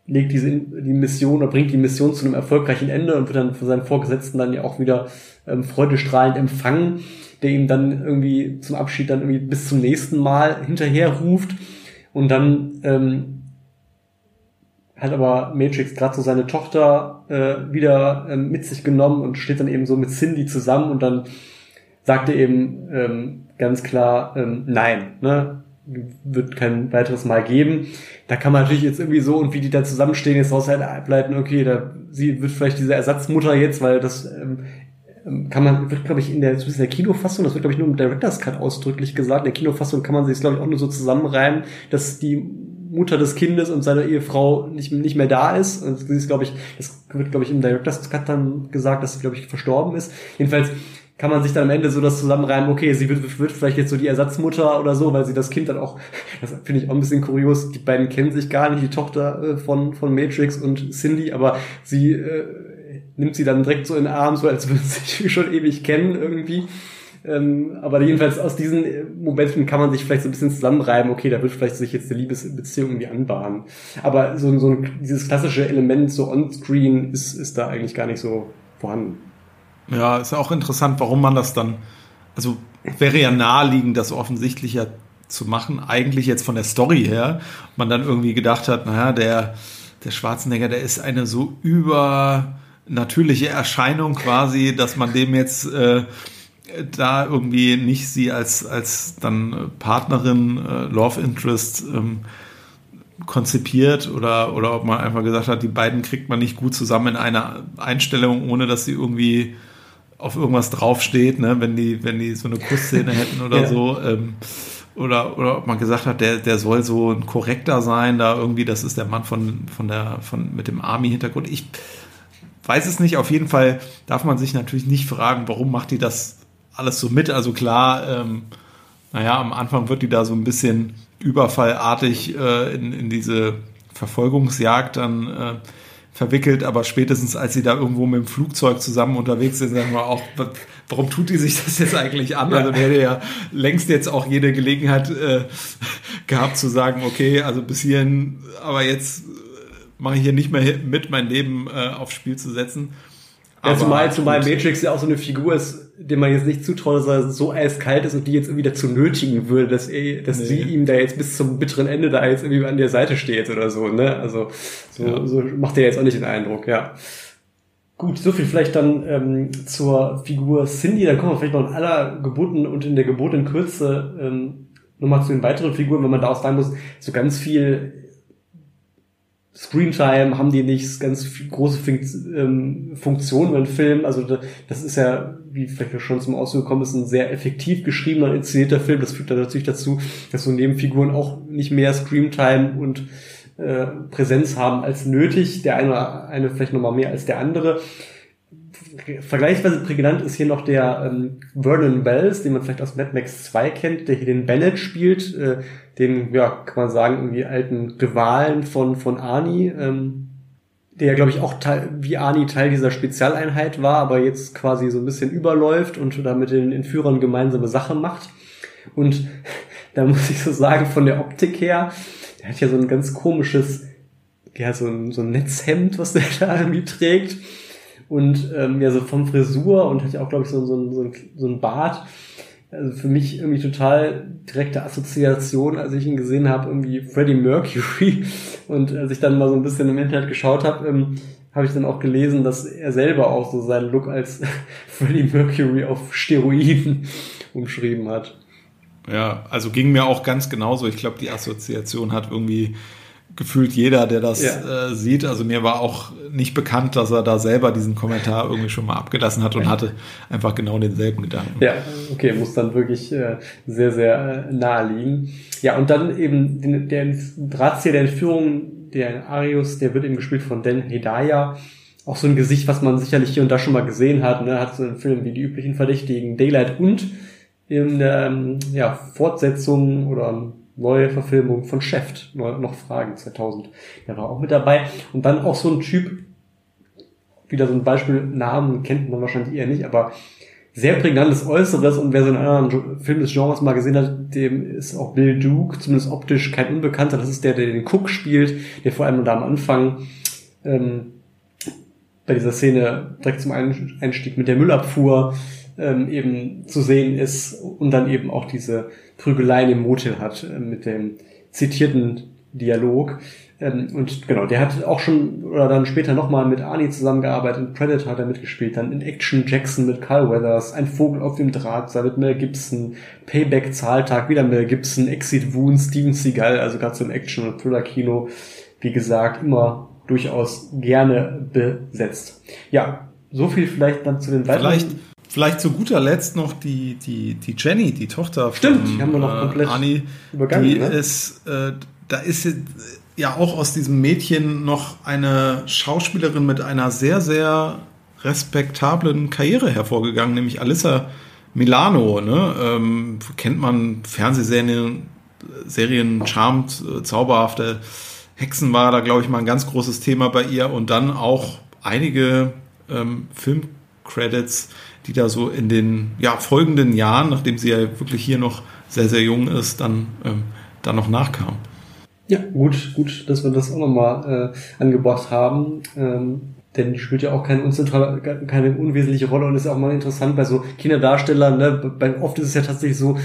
Speaker 5: legt diese die Mission oder bringt die Mission zu einem erfolgreichen Ende und wird dann von seinem Vorgesetzten dann ja auch wieder ähm, freudestrahlend empfangen, der ihm dann irgendwie zum Abschied dann irgendwie bis zum nächsten Mal hinterher ruft und dann ähm, hat aber Matrix gerade so seine Tochter äh, wieder ähm, mit sich genommen und steht dann eben so mit Cindy zusammen und dann sagt er eben ähm, ganz klar ähm, nein, ne? Wird kein weiteres Mal geben. Da kann man natürlich jetzt irgendwie so und wie die da zusammenstehen jetzt raus ableiten, okay, da sie wird vielleicht diese Ersatzmutter jetzt, weil das ähm, ähm, kann man, wird glaube ich in der, in der Kinofassung, das wird glaube ich nur im Director's Cut ausdrücklich gesagt, in der Kinofassung kann man sich glaube ich auch nur so zusammenreimen, dass die Mutter des Kindes und seine Ehefrau nicht, nicht mehr da ist. Und das ist, glaube ich, das wird, glaube ich, im Director's Cut dann gesagt, dass sie, glaube ich, verstorben ist. Jedenfalls kann man sich dann am Ende so das zusammenreimen, okay, sie wird, wird vielleicht jetzt so die Ersatzmutter oder so, weil sie das Kind dann auch, (laughs) das finde ich auch ein bisschen kurios, die beiden kennen sich gar nicht, die Tochter äh, von, von Matrix und Cindy, aber sie äh, nimmt sie dann direkt so in den Arm, so als würden sie sich (laughs) schon ewig kennen irgendwie. Ähm, aber jedenfalls aus diesen Momenten kann man sich vielleicht so ein bisschen zusammenreiben, okay, da wird vielleicht sich jetzt eine Liebesbeziehung irgendwie anbahnen. Aber so, so ein, dieses klassische Element so on-screen ist, ist da eigentlich gar nicht so vorhanden.
Speaker 4: Ja, ist ja auch interessant, warum man das dann, also wäre ja naheliegend, das offensichtlicher zu machen, eigentlich jetzt von der Story her, man dann irgendwie gedacht hat, naja, der, der Schwarzenegger, der ist eine so über natürliche Erscheinung quasi, dass man dem jetzt äh, da irgendwie nicht sie als, als dann Partnerin, äh, Love Interest ähm, konzipiert oder, oder ob man einfach gesagt hat, die beiden kriegt man nicht gut zusammen in einer Einstellung, ohne dass sie irgendwie auf irgendwas draufsteht, ne? wenn die, wenn die so eine Kussszene (laughs) hätten oder ja. so. Ähm, oder, oder ob man gesagt hat, der, der soll so ein korrekter sein, da irgendwie, das ist der Mann von, von der, von, mit dem Army-Hintergrund. Ich weiß es nicht. Auf jeden Fall darf man sich natürlich nicht fragen, warum macht die das alles so mit. Also klar, ähm, naja, am Anfang wird die da so ein bisschen überfallartig äh, in, in diese Verfolgungsjagd dann äh, verwickelt, aber spätestens als sie da irgendwo mit dem Flugzeug zusammen unterwegs sind, sagen wir auch, warum tut die sich das jetzt eigentlich an? Also wäre ja längst jetzt auch jede Gelegenheit äh, gehabt zu sagen, okay, also bis hierhin, aber jetzt mache ich hier nicht mehr mit, mein Leben äh, aufs Spiel zu setzen.
Speaker 5: Aber ja, zumal, zumal Matrix ja auch so eine Figur ist, dem man jetzt nicht zutraut, dass er so eiskalt ist und die jetzt irgendwie dazu nötigen würde, dass, er, dass nee. sie ihm da jetzt bis zum bitteren Ende da jetzt irgendwie an der Seite steht oder so, ne? Also so, ja. so macht er jetzt auch nicht den Eindruck, ja. Gut, so viel vielleicht dann ähm, zur Figur Cindy. Dann kommen wir vielleicht noch in aller Geburten und in der Kürze ähm, nochmal zu den weiteren Figuren, wenn man da auch sagen muss, so ganz viel Screentime haben die nicht, ganz große ähm, Funktionen im Film. Also das ist ja, wie vielleicht schon zum Ausdruck gekommen ist, ein sehr effektiv geschriebener, inszenierter Film. Das führt dann natürlich dazu, dass so Nebenfiguren auch nicht mehr Screamtime und äh, Präsenz haben als nötig. Der eine eine vielleicht nochmal mehr als der andere. Vergleichsweise prägnant ist hier noch der ähm, Vernon Wells, den man vielleicht aus Mad Max 2 kennt, der hier den Bennett spielt, äh, den, ja, kann man sagen, irgendwie alten Rivalen von, von Arnie, ähm, der, glaube ich, auch Teil, wie Arnie Teil dieser Spezialeinheit war, aber jetzt quasi so ein bisschen überläuft und da mit den Entführern gemeinsame Sache macht. Und (laughs) da muss ich so sagen, von der Optik her, der hat ja so ein ganz komisches, ja, so ein, so ein Netzhemd, was der (laughs) da irgendwie trägt und ähm, ja so vom Frisur und hat ja auch glaube ich so, so, so, so ein Bart. Also für mich irgendwie total direkte Assoziation, als ich ihn gesehen habe, irgendwie Freddie Mercury. Und als ich dann mal so ein bisschen im Internet geschaut habe, ähm, habe ich dann auch gelesen, dass er selber auch so seinen Look als (laughs) Freddie Mercury auf Steroiden (laughs) umschrieben hat.
Speaker 4: Ja, also ging mir auch ganz genauso. Ich glaube, die Assoziation hat irgendwie gefühlt jeder, der das ja. äh, sieht. Also mir war auch nicht bekannt, dass er da selber diesen Kommentar irgendwie schon mal abgelassen hat und hatte einfach genau denselben Gedanken.
Speaker 5: Ja, okay, muss dann wirklich äh, sehr, sehr äh, nahe liegen. Ja, und dann eben den, der Drahtzieher der Entführung, der Arius, der wird eben gespielt von Dan Hedaya. Auch so ein Gesicht, was man sicherlich hier und da schon mal gesehen hat. Ne? Hat so einen Film wie die üblichen Verdächtigen Daylight und in der ähm, ja, Fortsetzung oder neue Verfilmung von Chef, noch Fragen 2000. Der war auch mit dabei. Und dann auch so ein Typ, wieder so ein Beispiel, Namen kennt man wahrscheinlich eher nicht, aber sehr prägnantes Äußeres und wer so einen anderen Film des Genres mal gesehen hat, dem ist auch Bill Duke, zumindest optisch kein Unbekannter. Das ist der, der den Cook spielt, der vor allem da am Anfang ähm, bei dieser Szene direkt zum Einstieg mit der Müllabfuhr ähm, eben zu sehen ist und dann eben auch diese Prügeleien im Motel hat äh, mit dem zitierten Dialog. Ähm, und genau, der hat auch schon oder dann später nochmal mit Arnie zusammengearbeitet. In Predator hat er mitgespielt, dann in Action Jackson mit Carl Weathers, Ein Vogel auf dem Draht, da mit Mel Gibson, Payback Zahltag, wieder Mel Gibson, Exit Wound, Steven Seagal, also gerade so im Action- und Thriller-Kino, wie gesagt, immer durchaus gerne besetzt. Ja, so viel vielleicht dann zu den
Speaker 4: weiteren. Vielleicht Vielleicht zu guter Letzt noch die, die, die Jenny, die Tochter
Speaker 5: Stimmt, von, die haben wir noch äh, komplett
Speaker 4: Anni, übergangen. Die ne? ist, äh, da ist ja auch aus diesem Mädchen noch eine Schauspielerin mit einer sehr, sehr respektablen Karriere hervorgegangen, nämlich Alissa Milano. Ne? Ähm, kennt man Fernsehserien, Serien, Charmed, äh, zauberhafte Hexen war da, glaube ich, mal ein ganz großes Thema bei ihr und dann auch einige ähm, Filmcredits die da so in den ja, folgenden Jahren, nachdem sie ja wirklich hier noch sehr, sehr jung ist, dann, ähm, dann noch nachkam.
Speaker 5: Ja, gut, gut, dass wir das auch nochmal äh, angebracht haben. Ähm, denn die spielt ja auch keine, keine unwesentliche Rolle und ist auch mal interessant bei so Kinderdarstellern. Ne? Bei, oft ist es ja tatsächlich so,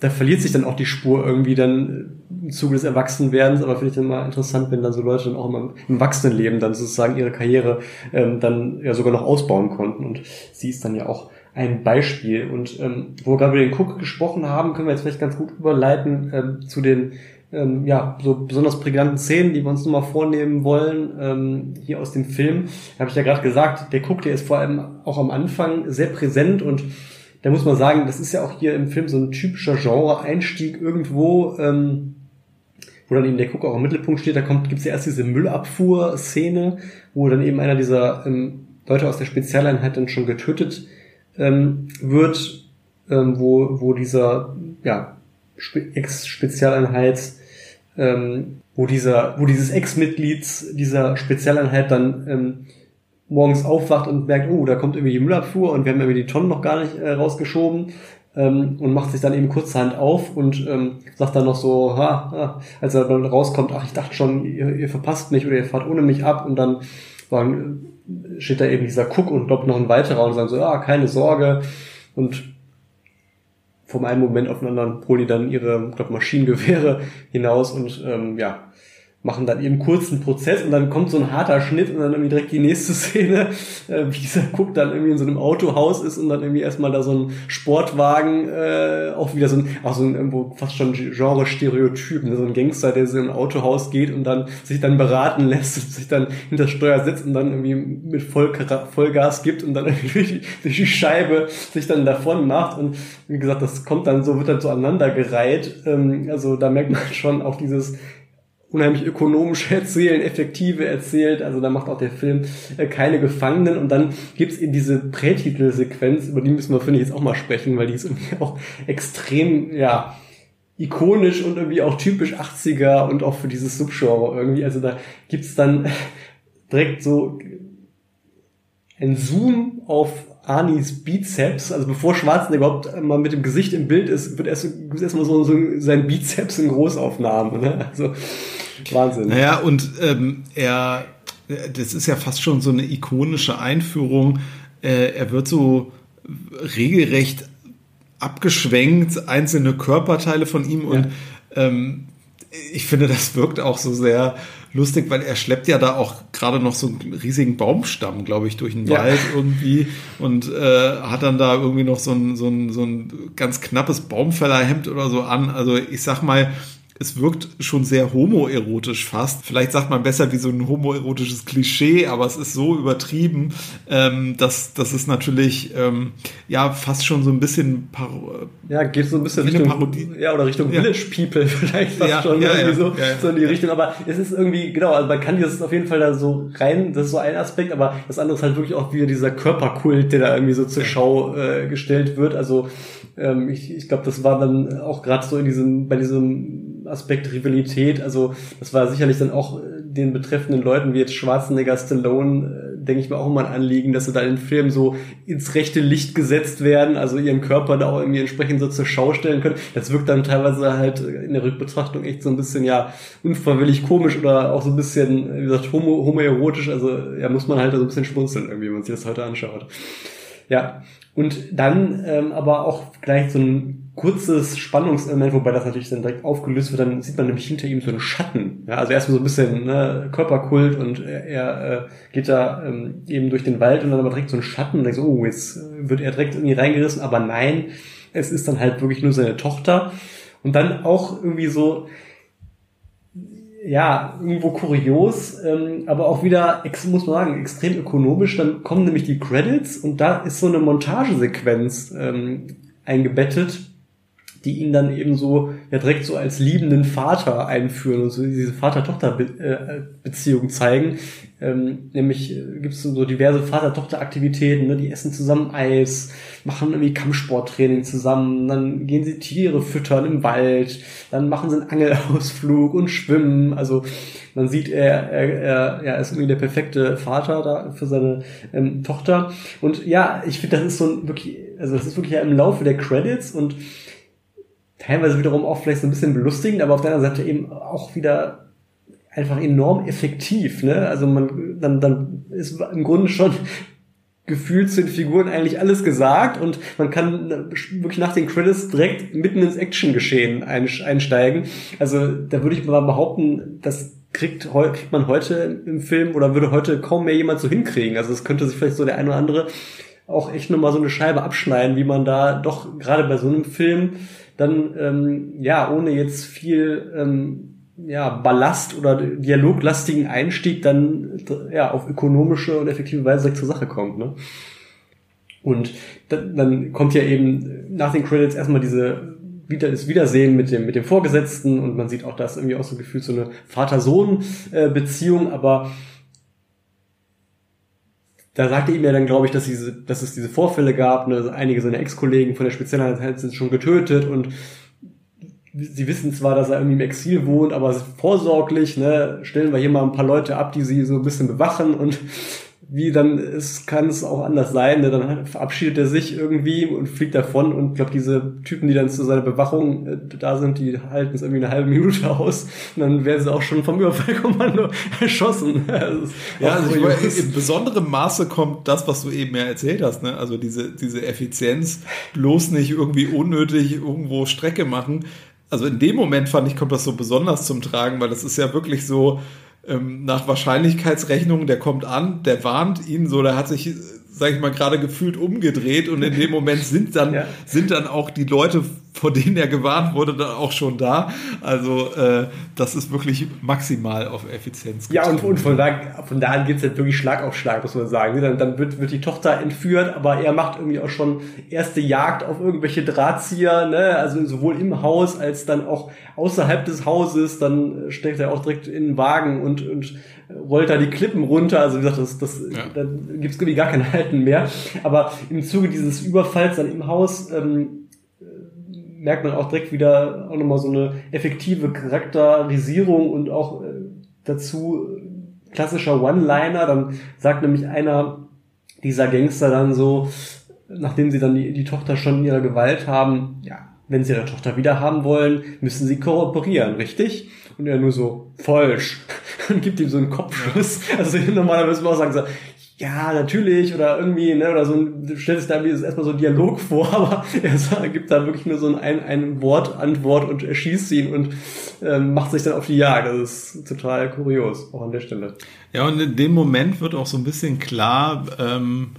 Speaker 5: da verliert sich dann auch die Spur irgendwie dann im Zuge des Erwachsenwerdens, aber finde ich dann mal interessant, wenn dann so Leute dann auch im, im Erwachsenenleben dann sozusagen ihre Karriere ähm, dann ja sogar noch ausbauen konnten. Und sie ist dann ja auch ein Beispiel. Und ähm, wo wir gerade über den Cook gesprochen haben, können wir jetzt vielleicht ganz gut überleiten ähm, zu den ähm, ja, so besonders prägnanten Szenen, die wir uns nochmal vornehmen wollen, ähm, hier aus dem Film. Da habe ich ja gerade gesagt, der Cook, der ist vor allem auch am Anfang sehr präsent und da muss man sagen, das ist ja auch hier im Film so ein typischer Genre-Einstieg irgendwo, ähm, wo dann eben der Cook auch im Mittelpunkt steht. Da kommt, gibt's ja erst diese Müllabfuhr-Szene, wo dann eben einer dieser ähm, Leute aus der Spezialeinheit dann schon getötet ähm, wird, ähm, wo, wo dieser ja, Ex-Spezialeinheit, ähm, wo dieser, wo dieses Ex-Mitglied dieser Spezialeinheit dann ähm, morgens aufwacht und merkt, oh, da kommt irgendwie die Müllabfuhr und wir haben irgendwie die Tonnen noch gar nicht äh, rausgeschoben ähm, und macht sich dann eben kurzerhand auf und ähm, sagt dann noch so, ha, ha, als er dann rauskommt, ach, ich dachte schon, ihr, ihr verpasst mich oder ihr fahrt ohne mich ab und dann sagen, steht da eben dieser Cook und glaubt noch ein weiterer und sagen so, ja, keine Sorge, und vom einen Moment auf den anderen holen die dann ihre, glaub, Maschinengewehre (laughs) hinaus und ähm, ja, machen dann eben kurzen Prozess und dann kommt so ein harter Schnitt und dann irgendwie direkt die nächste (laughs) Szene, äh, wie dieser Cook dann irgendwie in so einem Autohaus ist und dann irgendwie erstmal da so ein Sportwagen, äh, auch wieder so ein, auch so ein irgendwo fast schon Genre-Stereotyp, ne? so ein Gangster, der so in ein Autohaus geht und dann sich dann beraten lässt und sich dann hinter Steuer setzt und dann irgendwie mit Voll Vollgas gibt und dann (laughs) irgendwie durch die, durch die Scheibe sich dann davon macht und wie gesagt, das kommt dann so, wird dann so aneinandergereiht, ähm, also da merkt man schon auch dieses unheimlich ökonomisch (laughs) erzählen, effektive erzählt. Also da macht auch der Film äh, keine Gefangenen. Und dann gibt's eben diese Prätitelsequenz, über die müssen wir, finde ich, jetzt auch mal sprechen, weil die ist irgendwie auch extrem, ja, ikonisch und irgendwie auch typisch 80er und auch für dieses Subgenre irgendwie. Also da gibt's dann (laughs) direkt so ein Zoom auf Arnis Bizeps, also bevor Schwarzenegger überhaupt mal mit dem Gesicht im Bild ist, wird erst, erst mal so, so sein Bizeps in Großaufnahmen. Ne? Also (laughs) Wahnsinn.
Speaker 4: Naja, und ähm, er, das ist ja fast schon so eine ikonische Einführung. Äh, er wird so regelrecht abgeschwenkt, einzelne Körperteile von ihm und ähm, ich finde, das wirkt auch so sehr lustig, weil er schleppt ja da auch gerade noch so einen riesigen Baumstamm, glaube ich, durch den ja. Wald irgendwie und äh, hat dann da irgendwie noch so ein, so ein, so ein ganz knappes Baumfällerhemd oder so an. Also ich sag mal, es wirkt schon sehr homoerotisch fast. Vielleicht sagt man besser wie so ein homoerotisches Klischee, aber es ist so übertrieben, ähm, dass, dass es natürlich ähm, ja fast schon so ein bisschen
Speaker 5: Paro ja geht so ein bisschen Richtung Parodie. ja oder Richtung ja. Village People (laughs) vielleicht fast ja, schon ja, irgendwie so, so in die Richtung. Aber es ist irgendwie genau, also man kann dieses auf jeden Fall da so rein. Das ist so ein Aspekt, aber das andere ist halt wirklich auch wieder dieser Körperkult, der da irgendwie so zur Schau äh, gestellt wird. Also ähm, ich, ich glaube, das war dann auch gerade so in diesem bei diesem Aspekt Rivalität. Also das war sicherlich dann auch äh, den betreffenden Leuten wie jetzt Schwarzenegger, Stallone, äh, denke ich mir auch immer ein Anliegen, dass sie da in Filmen so ins rechte Licht gesetzt werden, also ihren Körper da auch irgendwie entsprechend so zur Schau stellen können. Das wirkt dann teilweise halt in der Rückbetrachtung echt so ein bisschen ja unfreiwillig komisch oder auch so ein bisschen, wie gesagt, homo, homoerotisch. Also ja, muss man halt so ein bisschen schmunzeln irgendwie, wenn man sich das heute anschaut. Ja, und dann ähm, aber auch gleich so ein kurzes Spannungselement, wobei das natürlich dann direkt aufgelöst wird, dann sieht man nämlich hinter ihm so einen Schatten. Ja, also erstmal so ein bisschen ne, Körperkult und er, er äh, geht da ähm, eben durch den Wald und dann aber direkt so ein Schatten und denkt so, oh, jetzt wird er direkt irgendwie reingerissen, aber nein, es ist dann halt wirklich nur seine Tochter. Und dann auch irgendwie so, ja, irgendwo kurios, ähm, aber auch wieder, muss man sagen, extrem ökonomisch. Dann kommen nämlich die Credits und da ist so eine Montagesequenz ähm, eingebettet, die ihn dann eben so ja direkt so als liebenden Vater einführen und so diese Vater-Tochter-Beziehung zeigen. Ähm, nämlich äh, gibt es so diverse Vater-Tochter-Aktivitäten, ne? die essen zusammen Eis, machen irgendwie Kampfsporttraining zusammen, dann gehen sie Tiere füttern im Wald, dann machen sie einen Angelausflug und schwimmen. Also man sieht, er, er, er, er ist irgendwie der perfekte Vater da für seine ähm, Tochter. Und ja, ich finde, das ist so ein wirklich, also das ist wirklich ja im Laufe der Credits und teilweise wiederum auch vielleicht so ein bisschen belustigend, aber auf der anderen Seite eben auch wieder einfach enorm effektiv. Ne? Also man dann, dann ist im Grunde schon (laughs) gefühlt zu den Figuren eigentlich alles gesagt und man kann wirklich nach den Credits direkt mitten ins Action-Geschehen einsteigen. Also da würde ich mal behaupten, das kriegt, kriegt man heute im Film oder würde heute kaum mehr jemand so hinkriegen. Also es könnte sich vielleicht so der eine oder andere auch echt nochmal so eine Scheibe abschneiden, wie man da doch gerade bei so einem Film dann ähm, ja ohne jetzt viel ähm, ja, Ballast oder dialoglastigen Einstieg dann ja auf ökonomische und effektive Weise zur Sache kommt. Ne? Und dann, dann kommt ja eben nach den Credits erstmal diese wieder das Wiedersehen mit dem mit dem Vorgesetzten und man sieht auch, dass irgendwie auch so gefühlt so eine Vater-Sohn-Beziehung, aber da sagte ihm ja dann, glaube ich, dass, diese, dass es diese Vorfälle gab. Ne? einige seiner Ex-Kollegen von der Spezialeinheit sind schon getötet und sie wissen zwar, dass er irgendwie im Exil wohnt, aber vorsorglich ne, stellen wir hier mal ein paar Leute ab, die sie so ein bisschen bewachen und wie dann es kann es auch anders sein. Ne? Dann verabschiedet er sich irgendwie und fliegt davon und ich glaube, diese Typen, die dann zu seiner Bewachung äh, da sind, die halten es irgendwie eine halbe Minute aus und dann werden sie auch schon vom Überfallkommando (laughs) erschossen. (laughs)
Speaker 4: ja, also ich meine, in besonderem Maße kommt das, was du eben ja erzählt hast, ne? also diese, diese Effizienz, bloß nicht irgendwie unnötig irgendwo Strecke machen. Also in dem Moment fand ich, kommt das so besonders zum Tragen, weil das ist ja wirklich so, ähm, nach Wahrscheinlichkeitsrechnung, der kommt an, der warnt ihn so, der hat sich, sag ich mal, gerade gefühlt umgedreht und in dem Moment sind dann, (laughs) ja. sind dann auch die Leute vor denen er gewarnt wurde, dann auch schon da. Also äh, das ist wirklich maximal auf Effizienz.
Speaker 5: Ja, und, und von da, von da an geht es halt wirklich Schlag auf Schlag, muss man sagen. Dann, dann wird, wird die Tochter entführt, aber er macht irgendwie auch schon erste Jagd auf irgendwelche Drahtzieher, ne? also sowohl im Haus als dann auch außerhalb des Hauses. Dann steckt er auch direkt in den Wagen und, und rollt da die Klippen runter. Also wie gesagt, das, das, ja. da gibt's irgendwie gar kein Halten mehr. Aber im Zuge dieses Überfalls dann im Haus ähm, merkt man auch direkt wieder auch nochmal so eine effektive Charakterisierung und auch äh, dazu äh, klassischer One-Liner. Dann sagt nämlich einer dieser Gangster dann so, nachdem sie dann die, die Tochter schon in ihrer Gewalt haben, ja, wenn sie ihre Tochter wieder haben wollen, müssen sie kooperieren, richtig? Und er nur so, falsch. (laughs) Und gibt ihm so einen Kopfschuss. Also normalerweise muss man auch sagen, so, ja, natürlich, oder irgendwie, ne, oder so ein, stellt sich da erstmal so ein Dialog vor, (laughs) aber er gibt da wirklich nur so ein, ein Wort, Antwort und erschießt ihn und ähm, macht sich dann auf die Jagd. Das ist total kurios, auch an der Stelle.
Speaker 4: Ja, und in dem Moment wird auch so ein bisschen klar, ähm,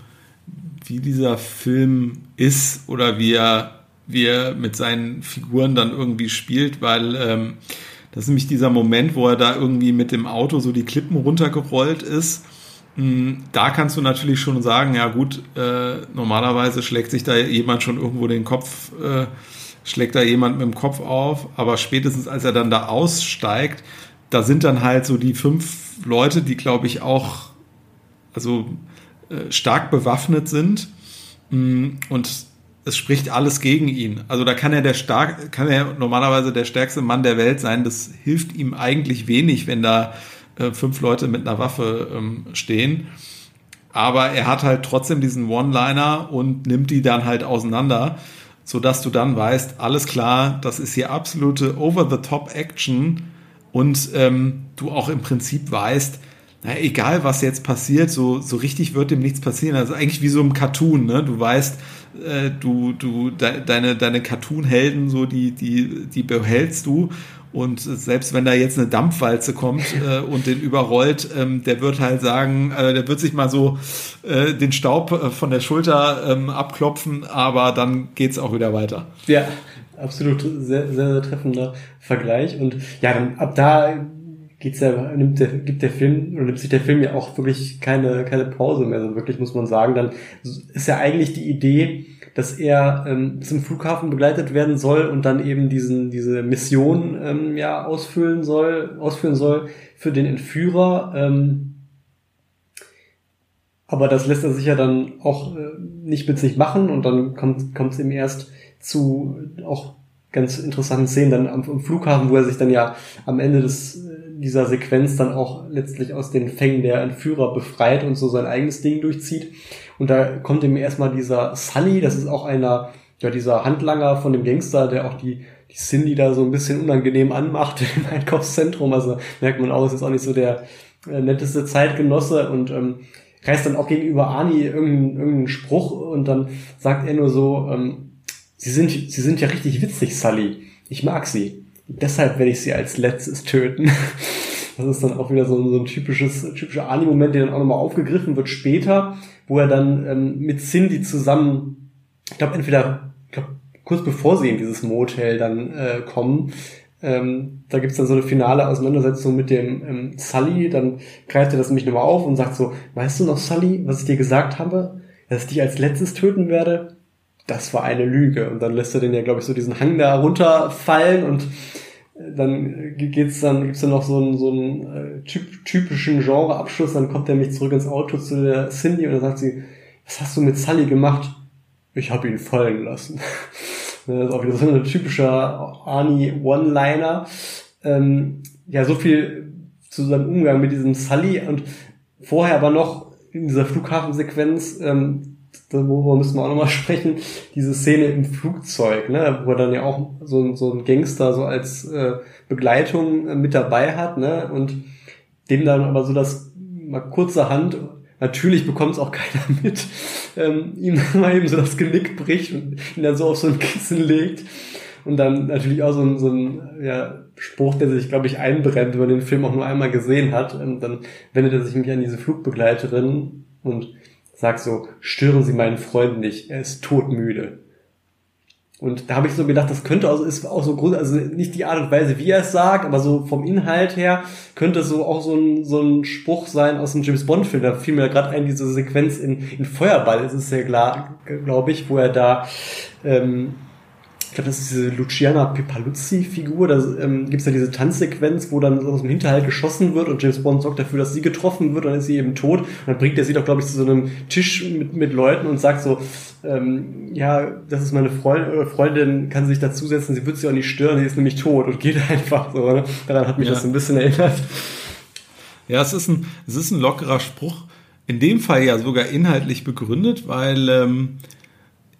Speaker 4: wie dieser Film ist oder wie er, wie er mit seinen Figuren dann irgendwie spielt, weil ähm, das ist nämlich dieser Moment, wo er da irgendwie mit dem Auto so die Klippen runtergerollt ist. Hm, da kannst du natürlich schon sagen, ja gut, äh, normalerweise schlägt sich da jemand schon irgendwo den Kopf, äh, schlägt da jemand mit dem Kopf auf, aber spätestens als er dann da aussteigt, da sind dann halt so die fünf Leute, die glaube ich auch also äh, stark bewaffnet sind. Hm, und es spricht alles gegen ihn. Also da kann er der stark, kann er normalerweise der stärkste Mann der Welt sein. Das hilft ihm eigentlich wenig, wenn da äh, fünf Leute mit einer Waffe ähm, stehen. Aber er hat halt trotzdem diesen One-Liner und nimmt die dann halt auseinander, sodass du dann weißt, alles klar, das ist hier absolute Over-the-Top-Action und ähm, du auch im Prinzip weißt, na, egal was jetzt passiert, so, so richtig wird dem nichts passieren. Also eigentlich wie so ein Cartoon, ne? Du weißt, äh, du, du, de, deine, deine Cartoon-Helden, so, die, die, die behältst du und selbst wenn da jetzt eine Dampfwalze kommt (laughs) äh, und den überrollt, ähm, der wird halt sagen, äh, der wird sich mal so äh, den Staub äh, von der Schulter ähm, abklopfen, aber dann geht's auch wieder weiter.
Speaker 5: Ja, absolut sehr, sehr, sehr treffender Vergleich. Und ja, dann ab da geht's ja, nimmt der, gibt der Film, oder nimmt sich der Film ja auch wirklich keine, keine Pause mehr. Also wirklich muss man sagen, dann ist ja eigentlich die Idee, dass er ähm, zum Flughafen begleitet werden soll und dann eben diesen, diese Mission ähm, ja ausfüllen soll, ausführen soll für den Entführer. Ähm, aber das lässt er sich ja dann auch äh, nicht mit sich machen und dann kommt es ihm erst zu auch ganz interessanten Szenen dann am, am, Flughafen, wo er sich dann ja am Ende des dieser Sequenz dann auch letztlich aus den Fängen der Entführer befreit und so sein eigenes Ding durchzieht. Und da kommt ihm erstmal dieser Sully, das ist auch einer, ja, dieser Handlanger von dem Gangster, der auch die, die Cindy da so ein bisschen unangenehm anmacht (laughs) im Einkaufszentrum. Also merkt man auch, es ist auch nicht so der äh, netteste Zeitgenosse und ähm, reißt dann auch gegenüber Ani irgendeinen, irgendeinen Spruch und dann sagt er nur so, ähm, sie sind, sie sind ja richtig witzig, Sully. Ich mag sie. Deshalb werde ich sie als letztes töten. Das ist dann auch wieder so, so ein typisches, typischer Ani-Moment, der dann auch nochmal aufgegriffen wird später, wo er dann ähm, mit Cindy zusammen, ich glaube entweder, ich glaube, kurz bevor sie in dieses Motel dann äh, kommen, ähm, da gibt's dann so eine finale Auseinandersetzung mit dem ähm, Sully, dann greift er das nämlich nochmal auf und sagt so, weißt du noch, Sully, was ich dir gesagt habe, dass ich dich als letztes töten werde? Das war eine Lüge. Und dann lässt er den ja, glaube ich, so diesen Hang da runterfallen und dann geht's dann, gibt's dann noch so einen, so einen äh, typ, typischen Genreabschluss, dann kommt er mich zurück ins Auto zu der Cindy und dann sagt sie, was hast du mit Sully gemacht? Ich habe ihn fallen lassen. (laughs) das ist auch wieder so ein typischer Arnie One-Liner. Ähm, ja, so viel zu seinem Umgang mit diesem Sully und vorher aber noch in dieser Flughafensequenz, ähm, worüber müssen wir auch nochmal (laughs) sprechen, diese Szene im Flugzeug, ne, wo er dann ja auch so, so ein Gangster so als äh, Begleitung äh, mit dabei hat, ne, und dem dann aber so das mal kurzerhand, natürlich bekommt es auch (laughs) keiner mit, ähm, ihm (laughs) mal eben so das Genick bricht und ihn dann so auf so ein Kissen legt. Und dann natürlich auch so ein, so ein ja, Spruch, der sich, glaube ich, einbrennt, wenn man den Film auch nur einmal gesehen hat. Und dann wendet er sich nämlich an diese Flugbegleiterin und sagt so, stören Sie meinen Freund nicht, er ist todmüde. Und da habe ich so gedacht, das könnte also ist auch so groß, also nicht die Art und Weise, wie er es sagt, aber so vom Inhalt her könnte es so auch so ein, so ein Spruch sein aus einem James Bond Film. Da fiel mir gerade ein diese Sequenz in, in Feuerball, ist es ja klar, glaube ich, wo er da ähm, ich glaube, das ist diese Luciana Pepaluzzi-Figur, da ähm, gibt es ja diese Tanzsequenz, wo dann aus dem Hinterhalt geschossen wird und James Bond sorgt dafür, dass sie getroffen wird und dann ist sie eben tot. Und dann bringt er sie doch, glaube ich, zu so einem Tisch mit, mit Leuten und sagt so, ähm, ja, das ist meine Freund, äh, Freundin, kann sich dazusetzen, sie wird sie auch nicht stören, sie ist nämlich tot und geht (laughs) einfach so. Ne? Daran hat mich ja. das so ein bisschen erinnert.
Speaker 4: Ja, es ist ein, es ist ein lockerer Spruch. In dem Fall ja sogar inhaltlich begründet, weil ähm,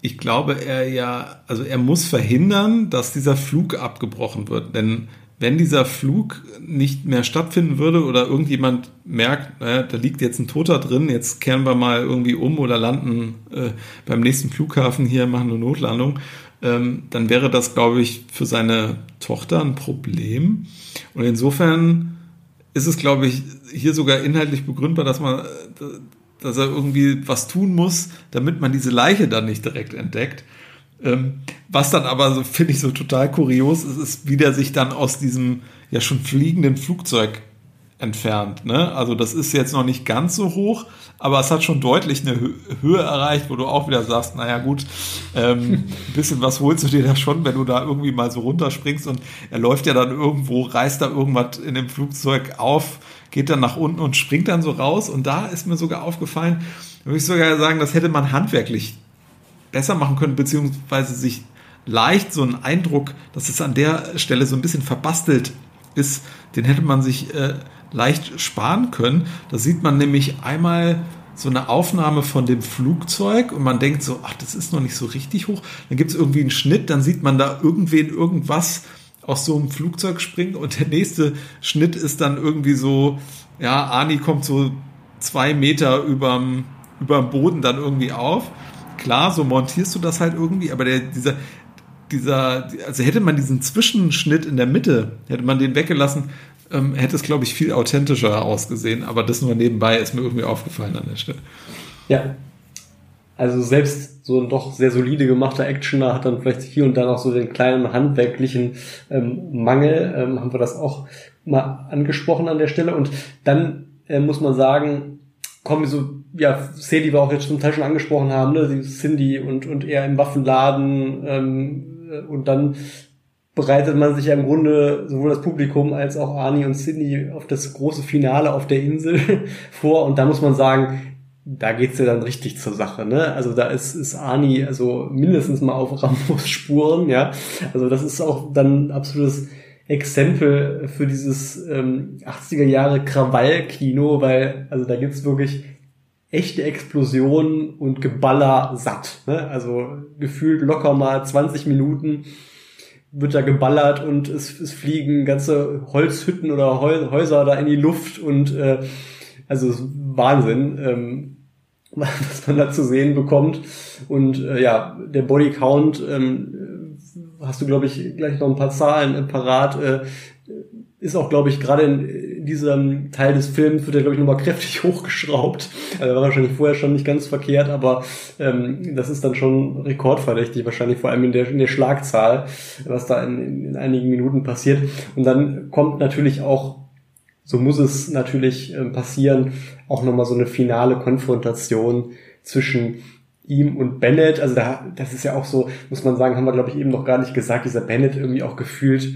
Speaker 4: ich glaube, er ja, also er muss verhindern, dass dieser Flug abgebrochen wird. Denn wenn dieser Flug nicht mehr stattfinden würde oder irgendjemand merkt, naja, da liegt jetzt ein Toter drin, jetzt kehren wir mal irgendwie um oder landen äh, beim nächsten Flughafen hier, machen eine Notlandung, ähm, dann wäre das, glaube ich, für seine Tochter ein Problem. Und insofern ist es, glaube ich, hier sogar inhaltlich begründbar, dass man, dass er irgendwie was tun muss, damit man diese Leiche dann nicht direkt entdeckt. Ähm, was dann aber so, finde ich, so total kurios ist, ist, wie der sich dann aus diesem ja schon fliegenden Flugzeug entfernt. Ne? Also das ist jetzt noch nicht ganz so hoch, aber es hat schon deutlich eine Höhe erreicht, wo du auch wieder sagst, naja gut, ähm, ein bisschen was holst du dir da schon, wenn du da irgendwie mal so runterspringst und er läuft ja dann irgendwo, reißt da irgendwas in dem Flugzeug auf, geht dann nach unten und springt dann so raus. Und da ist mir sogar aufgefallen, würde ich sogar sagen, das hätte man handwerklich besser machen können, beziehungsweise sich leicht so einen Eindruck, dass es an der Stelle so ein bisschen verbastelt ist, den hätte man sich äh, leicht sparen können. Da sieht man nämlich einmal so eine Aufnahme von dem Flugzeug und man denkt so, ach, das ist noch nicht so richtig hoch. Dann gibt es irgendwie einen Schnitt, dann sieht man da irgendwen irgendwas aus so einem Flugzeug springt und der nächste Schnitt ist dann irgendwie so, ja, Ani kommt so zwei Meter überm, überm Boden dann irgendwie auf. Klar, so montierst du das halt irgendwie, aber der, dieser, dieser, also hätte man diesen Zwischenschnitt in der Mitte, hätte man den weggelassen, ähm, hätte es, glaube ich, viel authentischer ausgesehen. Aber das nur nebenbei ist mir irgendwie aufgefallen an der Stelle.
Speaker 5: Ja. Also selbst so ein doch sehr solide gemachter Actioner hat dann vielleicht hier und da noch so den kleinen handwerklichen ähm, Mangel. Ähm, haben wir das auch mal angesprochen an der Stelle. Und dann äh, muss man sagen, kommen so, ja, Szenen, die wir auch jetzt zum Teil schon angesprochen haben, ne, Cindy und, und er im Waffenladen ähm, äh, und dann bereitet man sich ja im Grunde sowohl das Publikum als auch Arnie und Cindy auf das große Finale auf der Insel (laughs) vor und da muss man sagen, da geht's ja dann richtig zur Sache, ne? Also da ist, ist Arnie also mindestens mal auf Rambos Spuren, ja. Also das ist auch dann absolutes Exempel für dieses ähm, 80er Jahre Krawall-Kino, weil also da gibt's wirklich echte Explosionen und Geballer satt. Ne? Also gefühlt locker mal 20 Minuten wird da geballert und es, es fliegen ganze Holzhütten oder Häuser da in die Luft und äh, also Wahnsinn, ähm, (laughs) was man da zu sehen bekommt. Und äh, ja, der Bodycount, ähm, hast du, glaube ich, gleich noch ein paar Zahlen äh, parat, äh, ist auch, glaube ich, gerade in diesem Teil des Films wird er, glaube ich, nochmal kräftig (laughs) hochgeschraubt. Also war wahrscheinlich vorher schon nicht ganz verkehrt, aber ähm, das ist dann schon rekordverdächtig, wahrscheinlich vor allem in der, in der Schlagzahl, was da in, in einigen Minuten passiert. Und dann kommt natürlich auch, so muss es natürlich äh, passieren, auch nochmal so eine finale Konfrontation zwischen ihm und Bennett. Also da, das ist ja auch so, muss man sagen, haben wir, glaube ich, eben noch gar nicht gesagt, dieser Bennett irgendwie auch gefühlt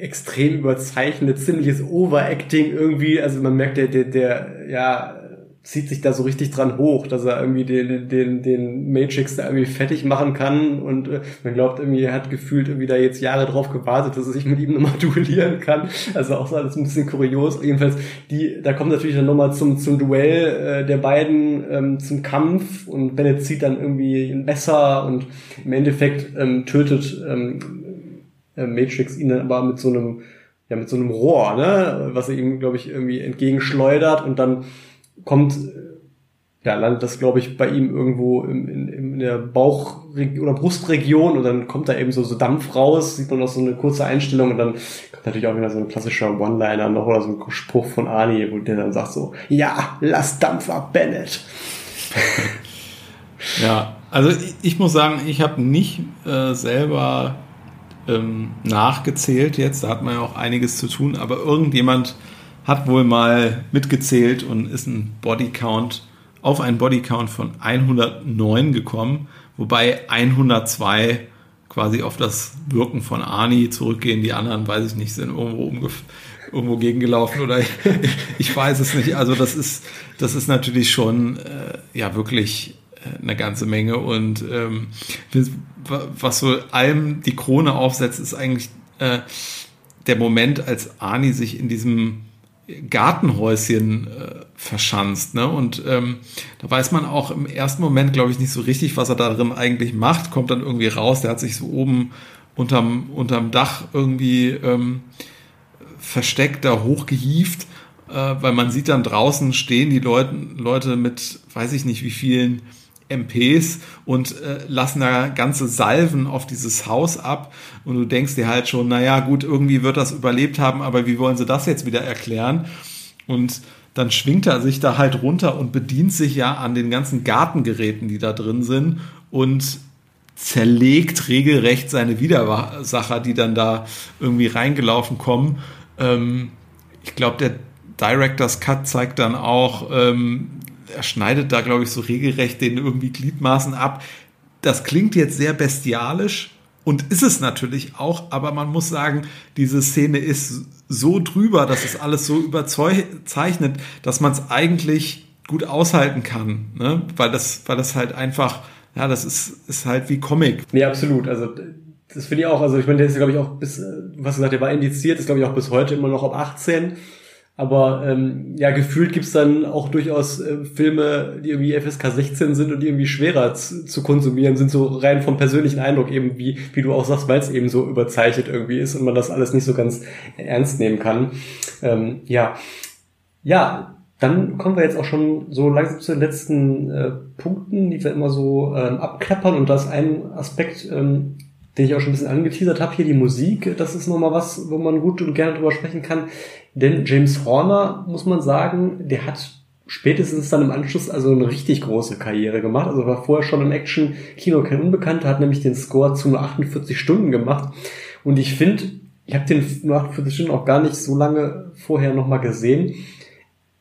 Speaker 5: extrem überzeichnet, ziemliches Overacting irgendwie. Also man merkt, der, der, der, ja, zieht sich da so richtig dran hoch, dass er irgendwie den, den, den Matrix da irgendwie fertig machen kann und äh, man glaubt irgendwie, er hat gefühlt irgendwie da jetzt Jahre drauf gewartet, dass er sich mit ihm (laughs) nochmal duellieren kann. Also auch so alles ein bisschen kurios. Jedenfalls, die, da kommt natürlich dann nochmal zum, zum Duell äh, der beiden ähm, zum Kampf und Bennett zieht dann irgendwie ein Messer und im Endeffekt ähm, tötet ähm, äh, Matrix ihn dann aber mit so einem ja mit so einem Rohr, ne, was er ihm glaube ich irgendwie entgegenschleudert und dann kommt, ja, landet das, glaube ich, bei ihm irgendwo in, in, in der Bauch- oder Brustregion und dann kommt da eben so, so Dampf raus, sieht man noch so eine kurze Einstellung und dann kommt natürlich auch wieder so ein klassischer One-Liner noch oder so ein Spruch von Arnie, wo der dann sagt so, ja, lass Dampf ab, Bennett. (laughs)
Speaker 4: ja, also ich, ich muss sagen, ich habe nicht äh, selber ähm, nachgezählt jetzt, da hat man ja auch einiges zu tun, aber irgendjemand hat wohl mal mitgezählt und ist ein Bodycount auf einen Bodycount von 109 gekommen, wobei 102 quasi auf das Wirken von Ani zurückgehen. Die anderen, weiß ich nicht, sind irgendwo irgendwo gegengelaufen oder ich, (laughs) ich, weiß es nicht. Also das ist, das ist natürlich schon äh, ja wirklich äh, eine ganze Menge und ähm, was so allem die Krone aufsetzt, ist eigentlich äh, der Moment, als Ani sich in diesem Gartenhäuschen äh, verschanzt. Ne? Und ähm, da weiß man auch im ersten Moment, glaube ich, nicht so richtig, was er da drin eigentlich macht. Kommt dann irgendwie raus, der hat sich so oben unterm, unterm Dach irgendwie ähm, versteckt, da hochgehieft, äh, weil man sieht dann draußen stehen die Leute, Leute mit, weiß ich nicht wie vielen MPs und äh, lassen da ganze Salven auf dieses Haus ab und du denkst dir halt schon, naja gut, irgendwie wird das überlebt haben, aber wie wollen sie das jetzt wieder erklären? Und dann schwingt er sich da halt runter und bedient sich ja an den ganzen Gartengeräten, die da drin sind und zerlegt regelrecht seine Widersacher, die dann da irgendwie reingelaufen kommen. Ähm, ich glaube, der Director's Cut zeigt dann auch, ähm, er schneidet da, glaube ich, so regelrecht den irgendwie Gliedmaßen ab. Das klingt jetzt sehr bestialisch und ist es natürlich auch, aber man muss sagen, diese Szene ist so drüber, dass es alles so überzeichnet, dass man es eigentlich gut aushalten kann, ne? weil das, weil das halt einfach, ja, das ist, ist halt wie Comic.
Speaker 5: Nee, absolut. Also das finde ich auch, also ich meine, der ist, glaube ich, auch bis, was gesagt, der war indiziert, ist, glaube ich, auch bis heute immer noch ab 18. Aber ähm, ja, gefühlt gibt's dann auch durchaus äh, Filme, die irgendwie FSK 16 sind und irgendwie schwerer zu, zu konsumieren sind, so rein vom persönlichen Eindruck eben, wie, wie du auch sagst, weil es eben so überzeichnet irgendwie ist und man das alles nicht so ganz ernst nehmen kann. Ähm, ja. Ja, dann kommen wir jetzt auch schon so langsam zu den letzten äh, Punkten, die wir immer so ähm, abklappern. Und das ist ein Aspekt, ähm, den ich auch schon ein bisschen angeteasert habe, hier die Musik. Das ist nochmal was, wo man gut und gerne drüber sprechen kann. Denn James Horner, muss man sagen, der hat spätestens dann im Anschluss also eine richtig große Karriere gemacht. Also war vorher schon im Action-Kino kein Unbekannter, hat nämlich den Score zu nur 48 Stunden gemacht. Und ich finde, ich habe den nur 48 Stunden auch gar nicht so lange vorher nochmal gesehen.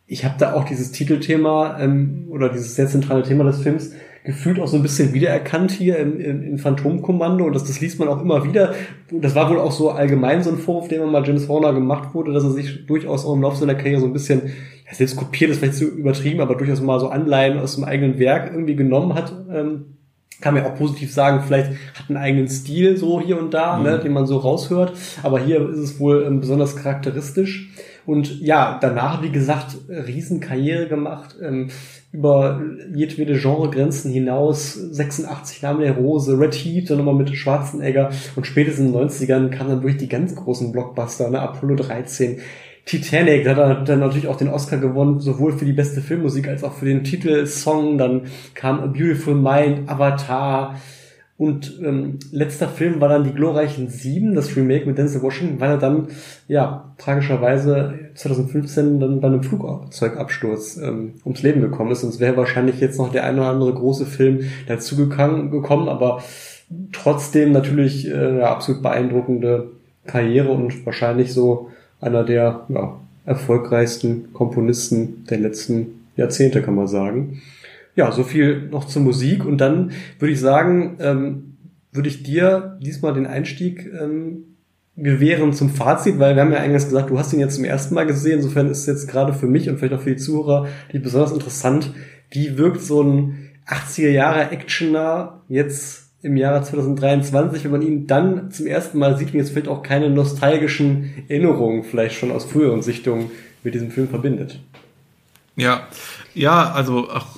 Speaker 5: Ich habe da auch dieses Titelthema ähm, oder dieses sehr zentrale Thema des Films gefühlt auch so ein bisschen wiedererkannt hier in, in, in Phantomkommando und das, das liest man auch immer wieder. Das war wohl auch so allgemein so ein Vorwurf, den man mal James Horner gemacht wurde, dass er sich durchaus auch im Laufe seiner Karriere so ein bisschen, ja, selbst kopiert ist vielleicht zu so übertrieben, aber durchaus mal so Anleihen aus dem eigenen Werk irgendwie genommen hat. Ähm, kann man ja auch positiv sagen, vielleicht hat einen eigenen Stil so hier und da, ne, mhm. ne, den man so raushört. Aber hier ist es wohl ähm, besonders charakteristisch. Und ja, danach, wie gesagt, Riesenkarriere gemacht. Ähm, über jedwede Genregrenzen hinaus, 86 Name der Rose, Red Heat, dann nochmal mit Schwarzenegger und spätestens in den 90ern kamen dann durch die ganz großen Blockbuster, ne, Apollo 13, Titanic, da hat er dann natürlich auch den Oscar gewonnen, sowohl für die beste Filmmusik als auch für den Titelsong, dann kam A Beautiful Mind, Avatar, und ähm, letzter Film war dann die glorreichen Sieben, das Remake mit Denzel Washington, weil er dann, ja, tragischerweise 2015 dann bei einem Flugzeugabsturz ähm, ums Leben gekommen ist. Sonst wäre wahrscheinlich jetzt noch der ein oder andere große Film dazu gekommen, aber trotzdem natürlich äh, ja, absolut beeindruckende Karriere und wahrscheinlich so einer der ja, erfolgreichsten Komponisten der letzten Jahrzehnte, kann man sagen ja, so viel noch zur Musik. Und dann würde ich sagen, ähm, würde ich dir diesmal den Einstieg ähm, gewähren zum Fazit, weil wir haben ja eingangs gesagt, du hast ihn jetzt zum ersten Mal gesehen. Insofern ist es jetzt gerade für mich und vielleicht auch für die Zuhörer die besonders interessant. Wie wirkt so ein 80er Jahre Actioner jetzt im Jahre 2023, wenn man ihn dann zum ersten Mal sieht und jetzt vielleicht auch keine nostalgischen Erinnerungen vielleicht schon aus früheren Sichtungen mit diesem Film verbindet?
Speaker 4: Ja, ja, also auch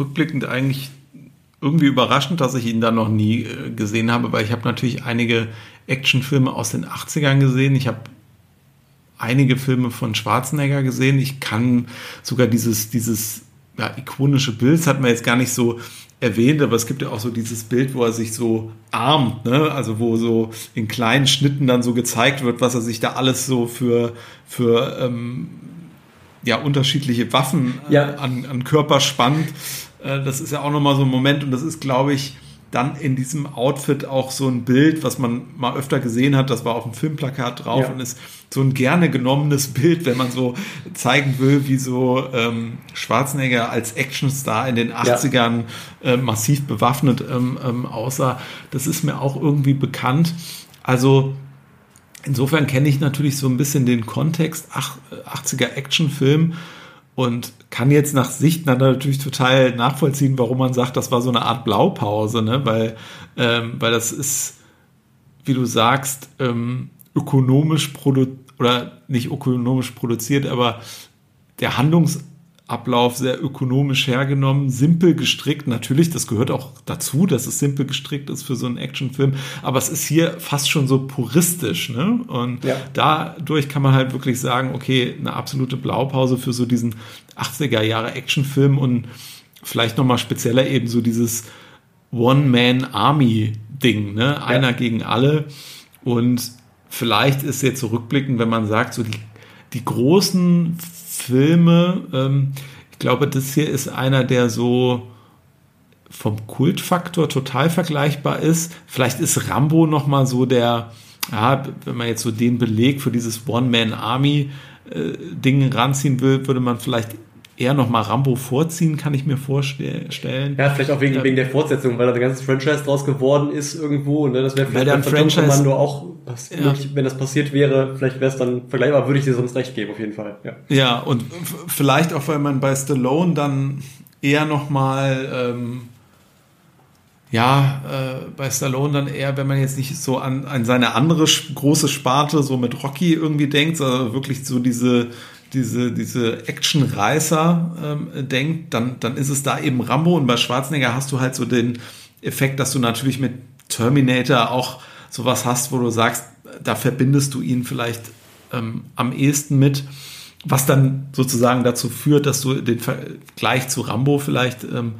Speaker 4: rückblickend eigentlich irgendwie überraschend, dass ich ihn da noch nie äh, gesehen habe, weil ich habe natürlich einige Actionfilme aus den 80ern gesehen. Ich habe einige Filme von Schwarzenegger gesehen. Ich kann sogar dieses, dieses ja, ikonische Bild, das hat man jetzt gar nicht so erwähnt, aber es gibt ja auch so dieses Bild, wo er sich so armt, ne? also wo so in kleinen Schnitten dann so gezeigt wird, was er sich da alles so für, für ähm, ja, unterschiedliche Waffen äh, ja. An, an Körper spannt. Äh, das ist ja auch nochmal so ein Moment und das ist, glaube ich, dann in diesem Outfit auch so ein Bild, was man mal öfter gesehen hat, das war auf dem Filmplakat drauf ja. und ist so ein gerne genommenes Bild, wenn man so zeigen will, wie so ähm, Schwarzenegger als Actionstar in den 80ern ja. äh, massiv bewaffnet ähm, ähm, aussah. Das ist mir auch irgendwie bekannt. Also insofern kenne ich natürlich so ein bisschen den Kontext 80er Actionfilm und kann jetzt nach Sicht natürlich total nachvollziehen, warum man sagt, das war so eine Art Blaupause, ne? weil, ähm, weil das ist, wie du sagst, ähm, ökonomisch produziert oder nicht ökonomisch produziert, aber der Handlungs Ablauf sehr ökonomisch hergenommen, simpel gestrickt. Natürlich, das gehört auch dazu, dass es simpel gestrickt ist für so einen Actionfilm. Aber es ist hier fast schon so puristisch. Ne? Und ja. dadurch kann man halt wirklich sagen, okay, eine absolute Blaupause für so diesen 80er Jahre Actionfilm und vielleicht nochmal spezieller eben so dieses One-Man-Army-Ding. Ne? Einer ja. gegen alle. Und vielleicht ist jetzt zurückblickend, so wenn man sagt, so die, die großen Filme. Ähm, ich glaube, das hier ist einer, der so vom Kultfaktor total vergleichbar ist. Vielleicht ist Rambo noch mal so der, ja, wenn man jetzt so den Beleg für dieses One-Man-Army-Ding äh, ranziehen will, würde man vielleicht eher noch mal Rambo vorziehen, kann ich mir vorstellen.
Speaker 5: Ja, vielleicht auch wegen, ja. wegen der Fortsetzung, weil da ein ganzes Franchise draus geworden ist irgendwo. Ne? Das wäre vielleicht
Speaker 4: ein Franchise Kommando
Speaker 5: auch, ja. wenn das passiert wäre, vielleicht wäre es dann vergleichbar, würde ich dir sonst recht geben, auf jeden Fall. Ja,
Speaker 4: ja und vielleicht auch, weil man bei Stallone dann eher noch mal ähm, ja, äh, bei Stallone dann eher, wenn man jetzt nicht so an, an seine andere große Sparte, so mit Rocky irgendwie denkt, sondern wirklich so diese diese, diese Action-Reißer ähm, denkt, dann, dann ist es da eben Rambo und bei Schwarzenegger hast du halt so den Effekt, dass du natürlich mit Terminator auch sowas hast, wo du sagst, da verbindest du ihn vielleicht ähm, am ehesten mit, was dann sozusagen dazu führt, dass du den Vergleich zu Rambo vielleicht ähm,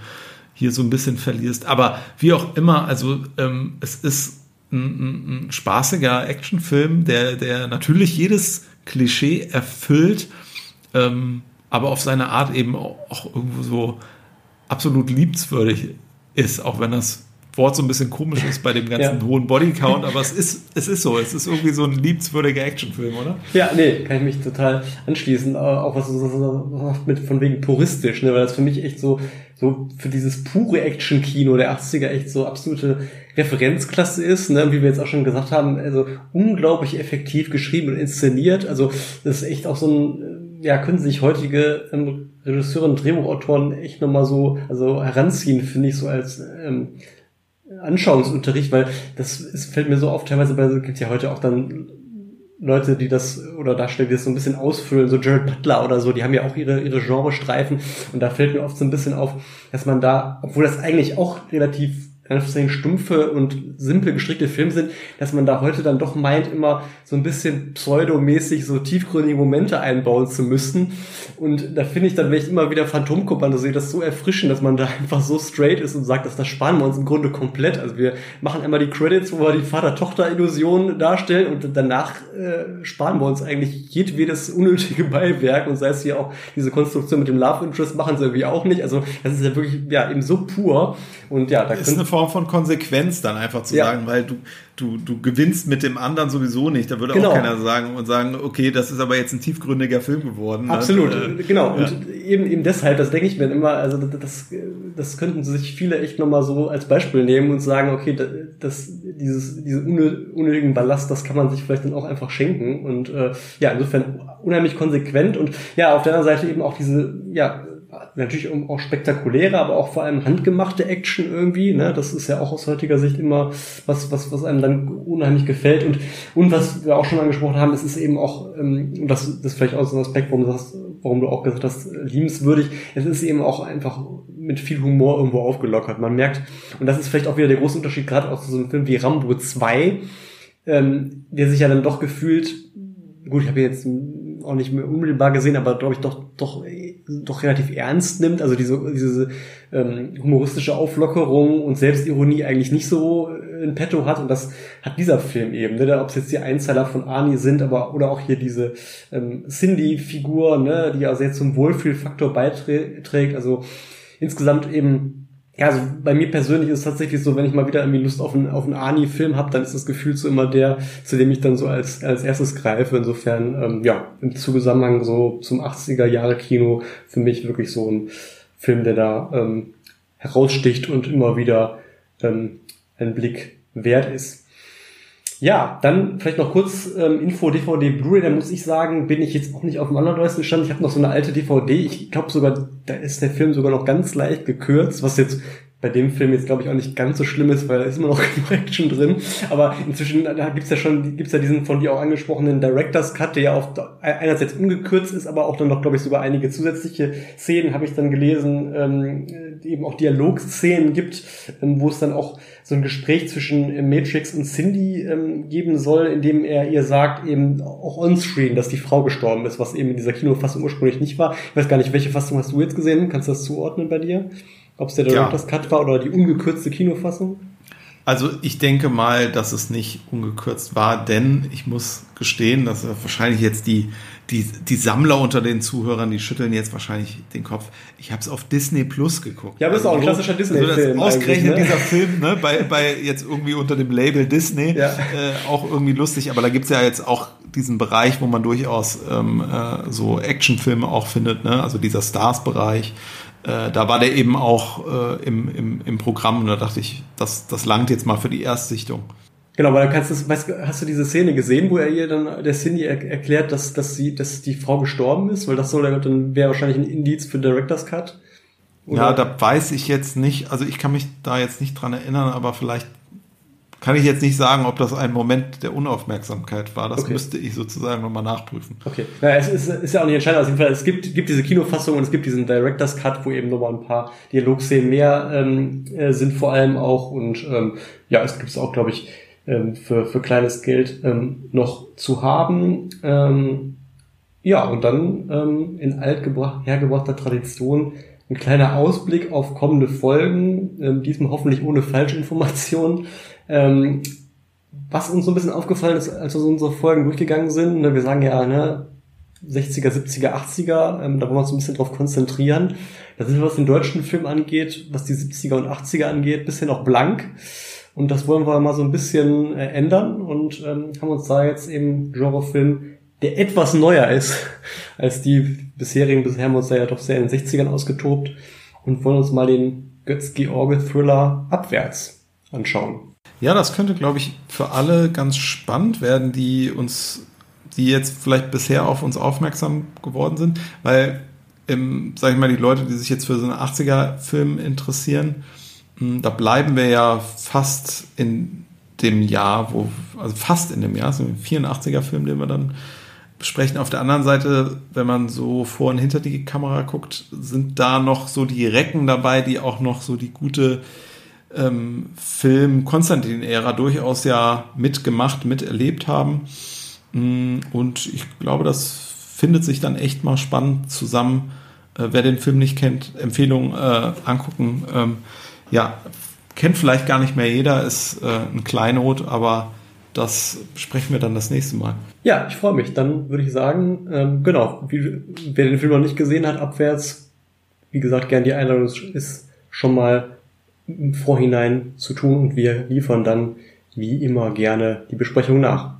Speaker 4: hier so ein bisschen verlierst. Aber wie auch immer, also ähm, es ist ein, ein, ein spaßiger Actionfilm, der, der natürlich jedes Klischee erfüllt, ähm, aber auf seine Art eben auch, irgendwo so absolut liebenswürdig ist, auch wenn das Wort so ein bisschen komisch ist bei dem ganzen ja. hohen Bodycount, aber es ist, es ist so, es ist irgendwie so ein liebenswürdiger Actionfilm, oder?
Speaker 5: Ja, nee, kann ich mich total anschließen, auch was du mit von wegen puristisch, ne, weil das für mich echt so, so für dieses pure Action-Kino der 80er echt so absolute Referenzklasse ist, ne, wie wir jetzt auch schon gesagt haben, also unglaublich effektiv geschrieben und inszeniert, also das ist echt auch so ein ja, können sich heutige ähm, Regisseure und Drehbuchautoren echt nochmal so, also heranziehen, finde ich, so als ähm, Anschauungsunterricht, weil das ist, fällt mir so auf, teilweise bei, gibt ja heute auch dann Leute, die das oder Darsteller, die das so ein bisschen ausfüllen, so Jared Butler oder so, die haben ja auch ihre, ihre Genrestreifen und da fällt mir oft so ein bisschen auf, dass man da, obwohl das eigentlich auch relativ Anführungszeichen stumpfe und simpel gestrickte Filme sind, dass man da heute dann doch meint, immer so ein bisschen pseudomäßig so tiefgründige Momente einbauen zu müssen. Und da finde ich dann, wenn ich immer wieder Phantomkommando sehe, das so erfrischend, dass man da (laughs) einfach so straight ist und sagt, dass das sparen wir uns im Grunde komplett. Also wir machen einmal die Credits, wo wir die Vater-Tochter-Illusion darstellen und danach äh, sparen wir uns eigentlich jedwedes unnötige (laughs) Beiwerk und sei es hier auch diese Konstruktion mit dem Love Interest machen sie irgendwie auch nicht. Also das ist ja wirklich ja eben so pur und ja,
Speaker 4: da ist eine Form von Konsequenz dann einfach zu ja. sagen, weil du, du, du gewinnst mit dem anderen sowieso nicht. Da würde genau. auch keiner sagen und sagen, okay, das ist aber jetzt ein tiefgründiger Film geworden.
Speaker 5: Ne? Absolut, ne? genau. Ja. Und eben, eben deshalb, das denke ich mir immer, also das, das könnten sich viele echt nochmal so als Beispiel nehmen und sagen, okay, das, dieses, diesen unnötigen Ballast, das kann man sich vielleicht dann auch einfach schenken. Und äh, ja, insofern unheimlich konsequent und ja, auf der anderen Seite eben auch diese, ja, natürlich auch spektakuläre, aber auch vor allem handgemachte Action irgendwie. Ne? Das ist ja auch aus heutiger Sicht immer was, was, was einem dann unheimlich gefällt. Und, und was wir auch schon angesprochen haben, es ist eben auch, ähm, das, das ist vielleicht auch so ein Aspekt, warum du, sagst, warum du auch gesagt hast, liebenswürdig, es ist eben auch einfach mit viel Humor irgendwo aufgelockert. Man merkt, und das ist vielleicht auch wieder der große Unterschied, gerade auch zu so einem Film wie Rambo 2, ähm, der sich ja dann doch gefühlt, gut, ich habe jetzt auch nicht mehr unmittelbar gesehen, aber glaube ich doch doch doch relativ ernst nimmt, also diese diese ähm, humoristische Auflockerung und Selbstironie eigentlich nicht so in petto hat. Und das hat dieser Film eben, ne? ob es jetzt die Einzeiler von Arnie sind, aber oder auch hier diese ähm, Cindy-Figur, ne, die ja sehr zum Wohlfühlfaktor beiträgt, also insgesamt eben ja, also bei mir persönlich ist es tatsächlich so, wenn ich mal wieder irgendwie Lust auf einen, auf einen Arnie-Film habe, dann ist das Gefühl so immer der, zu dem ich dann so als, als erstes greife. Insofern, ähm, ja, im Zusammenhang so zum 80er-Jahre-Kino für mich wirklich so ein Film, der da ähm, heraussticht und immer wieder ähm, ein Blick wert ist. Ja, dann vielleicht noch kurz ähm, Info DVD Blu-ray. Da muss ich sagen, bin ich jetzt auch nicht auf dem allerneuesten Stand. Ich habe noch so eine alte DVD. Ich glaube sogar, da ist der Film sogar noch ganz leicht gekürzt, was jetzt bei dem Film jetzt glaube ich auch nicht ganz so schlimm ist, weil da ist immer noch (laughs) genug Action drin. Aber inzwischen gibt's ja schon, gibt's ja diesen von dir auch angesprochenen Director's Cut, der ja auch einerseits ungekürzt ist, aber auch dann noch, glaube ich, sogar einige zusätzliche Szenen, habe ich dann gelesen, ähm, eben auch Dialogszenen gibt, ähm, wo es dann auch so ein Gespräch zwischen äh, Matrix und Cindy ähm, geben soll, in dem er ihr sagt, eben auch onscreen, dass die Frau gestorben ist, was eben in dieser Kinofassung ursprünglich nicht war. Ich weiß gar nicht, welche Fassung hast du jetzt gesehen? Kannst du das zuordnen bei dir? Ob es der Director's ja. Cut war oder die ungekürzte Kinofassung?
Speaker 4: Also ich denke mal, dass es nicht ungekürzt war, denn ich muss gestehen, dass wahrscheinlich jetzt die, die, die Sammler unter den Zuhörern, die schütteln jetzt wahrscheinlich den Kopf. Ich habe es auf Disney Plus geguckt.
Speaker 5: Ja, aber ist auch ein also klassischer Disney-Film.
Speaker 4: Also ausgerechnet ne? dieser Film, ne, bei, bei jetzt irgendwie unter dem Label Disney, ja. äh, auch irgendwie lustig, aber da gibt's ja jetzt auch diesen Bereich, wo man durchaus ähm, äh, so Actionfilme auch findet, ne? also dieser Stars-Bereich äh, da war der eben auch äh, im, im, im Programm und da dachte ich, das, das langt jetzt mal für die Erstsichtung.
Speaker 5: Genau, weil dann kannst du, weißt, hast du diese Szene gesehen, wo er ihr dann der Cindy er, erklärt, dass, dass sie, dass die Frau gestorben ist, weil das soll dann wäre wahrscheinlich ein Indiz für Director's Cut.
Speaker 4: Oder? Ja, da weiß ich jetzt nicht, also ich kann mich da jetzt nicht dran erinnern, aber vielleicht kann ich jetzt nicht sagen, ob das ein Moment der Unaufmerksamkeit war. Das okay. müsste ich sozusagen nochmal nachprüfen.
Speaker 5: Okay. Ja, es ist, ist ja auch nicht entscheidend. Auf jeden Fall, es gibt, gibt diese Kinofassung und es gibt diesen Director's Cut, wo eben nochmal ein paar Dialogszenen mehr ähm, äh, sind vor allem auch. Und ähm, ja, es gibt es auch, glaube ich, ähm, für, für kleines Geld ähm, noch zu haben. Ähm, ja, und dann ähm, in altgebracht, hergebrachter Tradition ein kleiner Ausblick auf kommende Folgen, ähm, diesmal hoffentlich ohne Falschinformationen. Ähm, was uns so ein bisschen aufgefallen ist, als wir so unsere Folgen durchgegangen sind, ne, wir sagen ja, ne, 60er, 70er, 80er, ähm, da wollen wir uns ein bisschen drauf konzentrieren. Da sind wir, was den deutschen Film angeht, was die 70er und 80er angeht, bisschen noch blank. Und das wollen wir mal so ein bisschen äh, ändern und ähm, haben uns da jetzt eben Genrefilm, der etwas neuer ist (laughs) als die bisherigen. Bisher haben wir uns da ja doch sehr in den 60ern ausgetobt und wollen uns mal den Götz-George-Thriller abwärts anschauen.
Speaker 4: Ja, das könnte, glaube ich, für alle ganz spannend werden, die uns, die jetzt vielleicht bisher auf uns aufmerksam geworden sind, weil, ähm, sag ich mal, die Leute, die sich jetzt für so einen 80er-Film interessieren, hm, da bleiben wir ja fast in dem Jahr, wo, also fast in dem Jahr, so ein 84er-Film, den wir dann besprechen. Auf der anderen Seite, wenn man so vor und hinter die Kamera guckt, sind da noch so die Recken dabei, die auch noch so die gute ähm, Film Konstantin-Ära durchaus ja mitgemacht, miterlebt haben. Mm, und ich glaube, das findet sich dann echt mal spannend zusammen. Äh, wer den Film nicht kennt, Empfehlung äh, angucken. Ähm, ja, kennt vielleicht gar nicht mehr jeder, ist äh, ein Kleinod, aber das sprechen wir dann das nächste Mal.
Speaker 5: Ja, ich freue mich. Dann würde ich sagen, ähm, genau, wie, wer den Film noch nicht gesehen hat, abwärts, wie gesagt, gern die Einladung ist schon mal im Vorhinein zu tun und wir liefern dann wie immer gerne die Besprechung nach.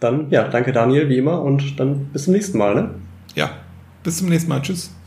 Speaker 5: Dann, ja, danke Daniel, wie immer und dann bis zum nächsten Mal, ne?
Speaker 4: Ja, bis zum nächsten Mal. Tschüss.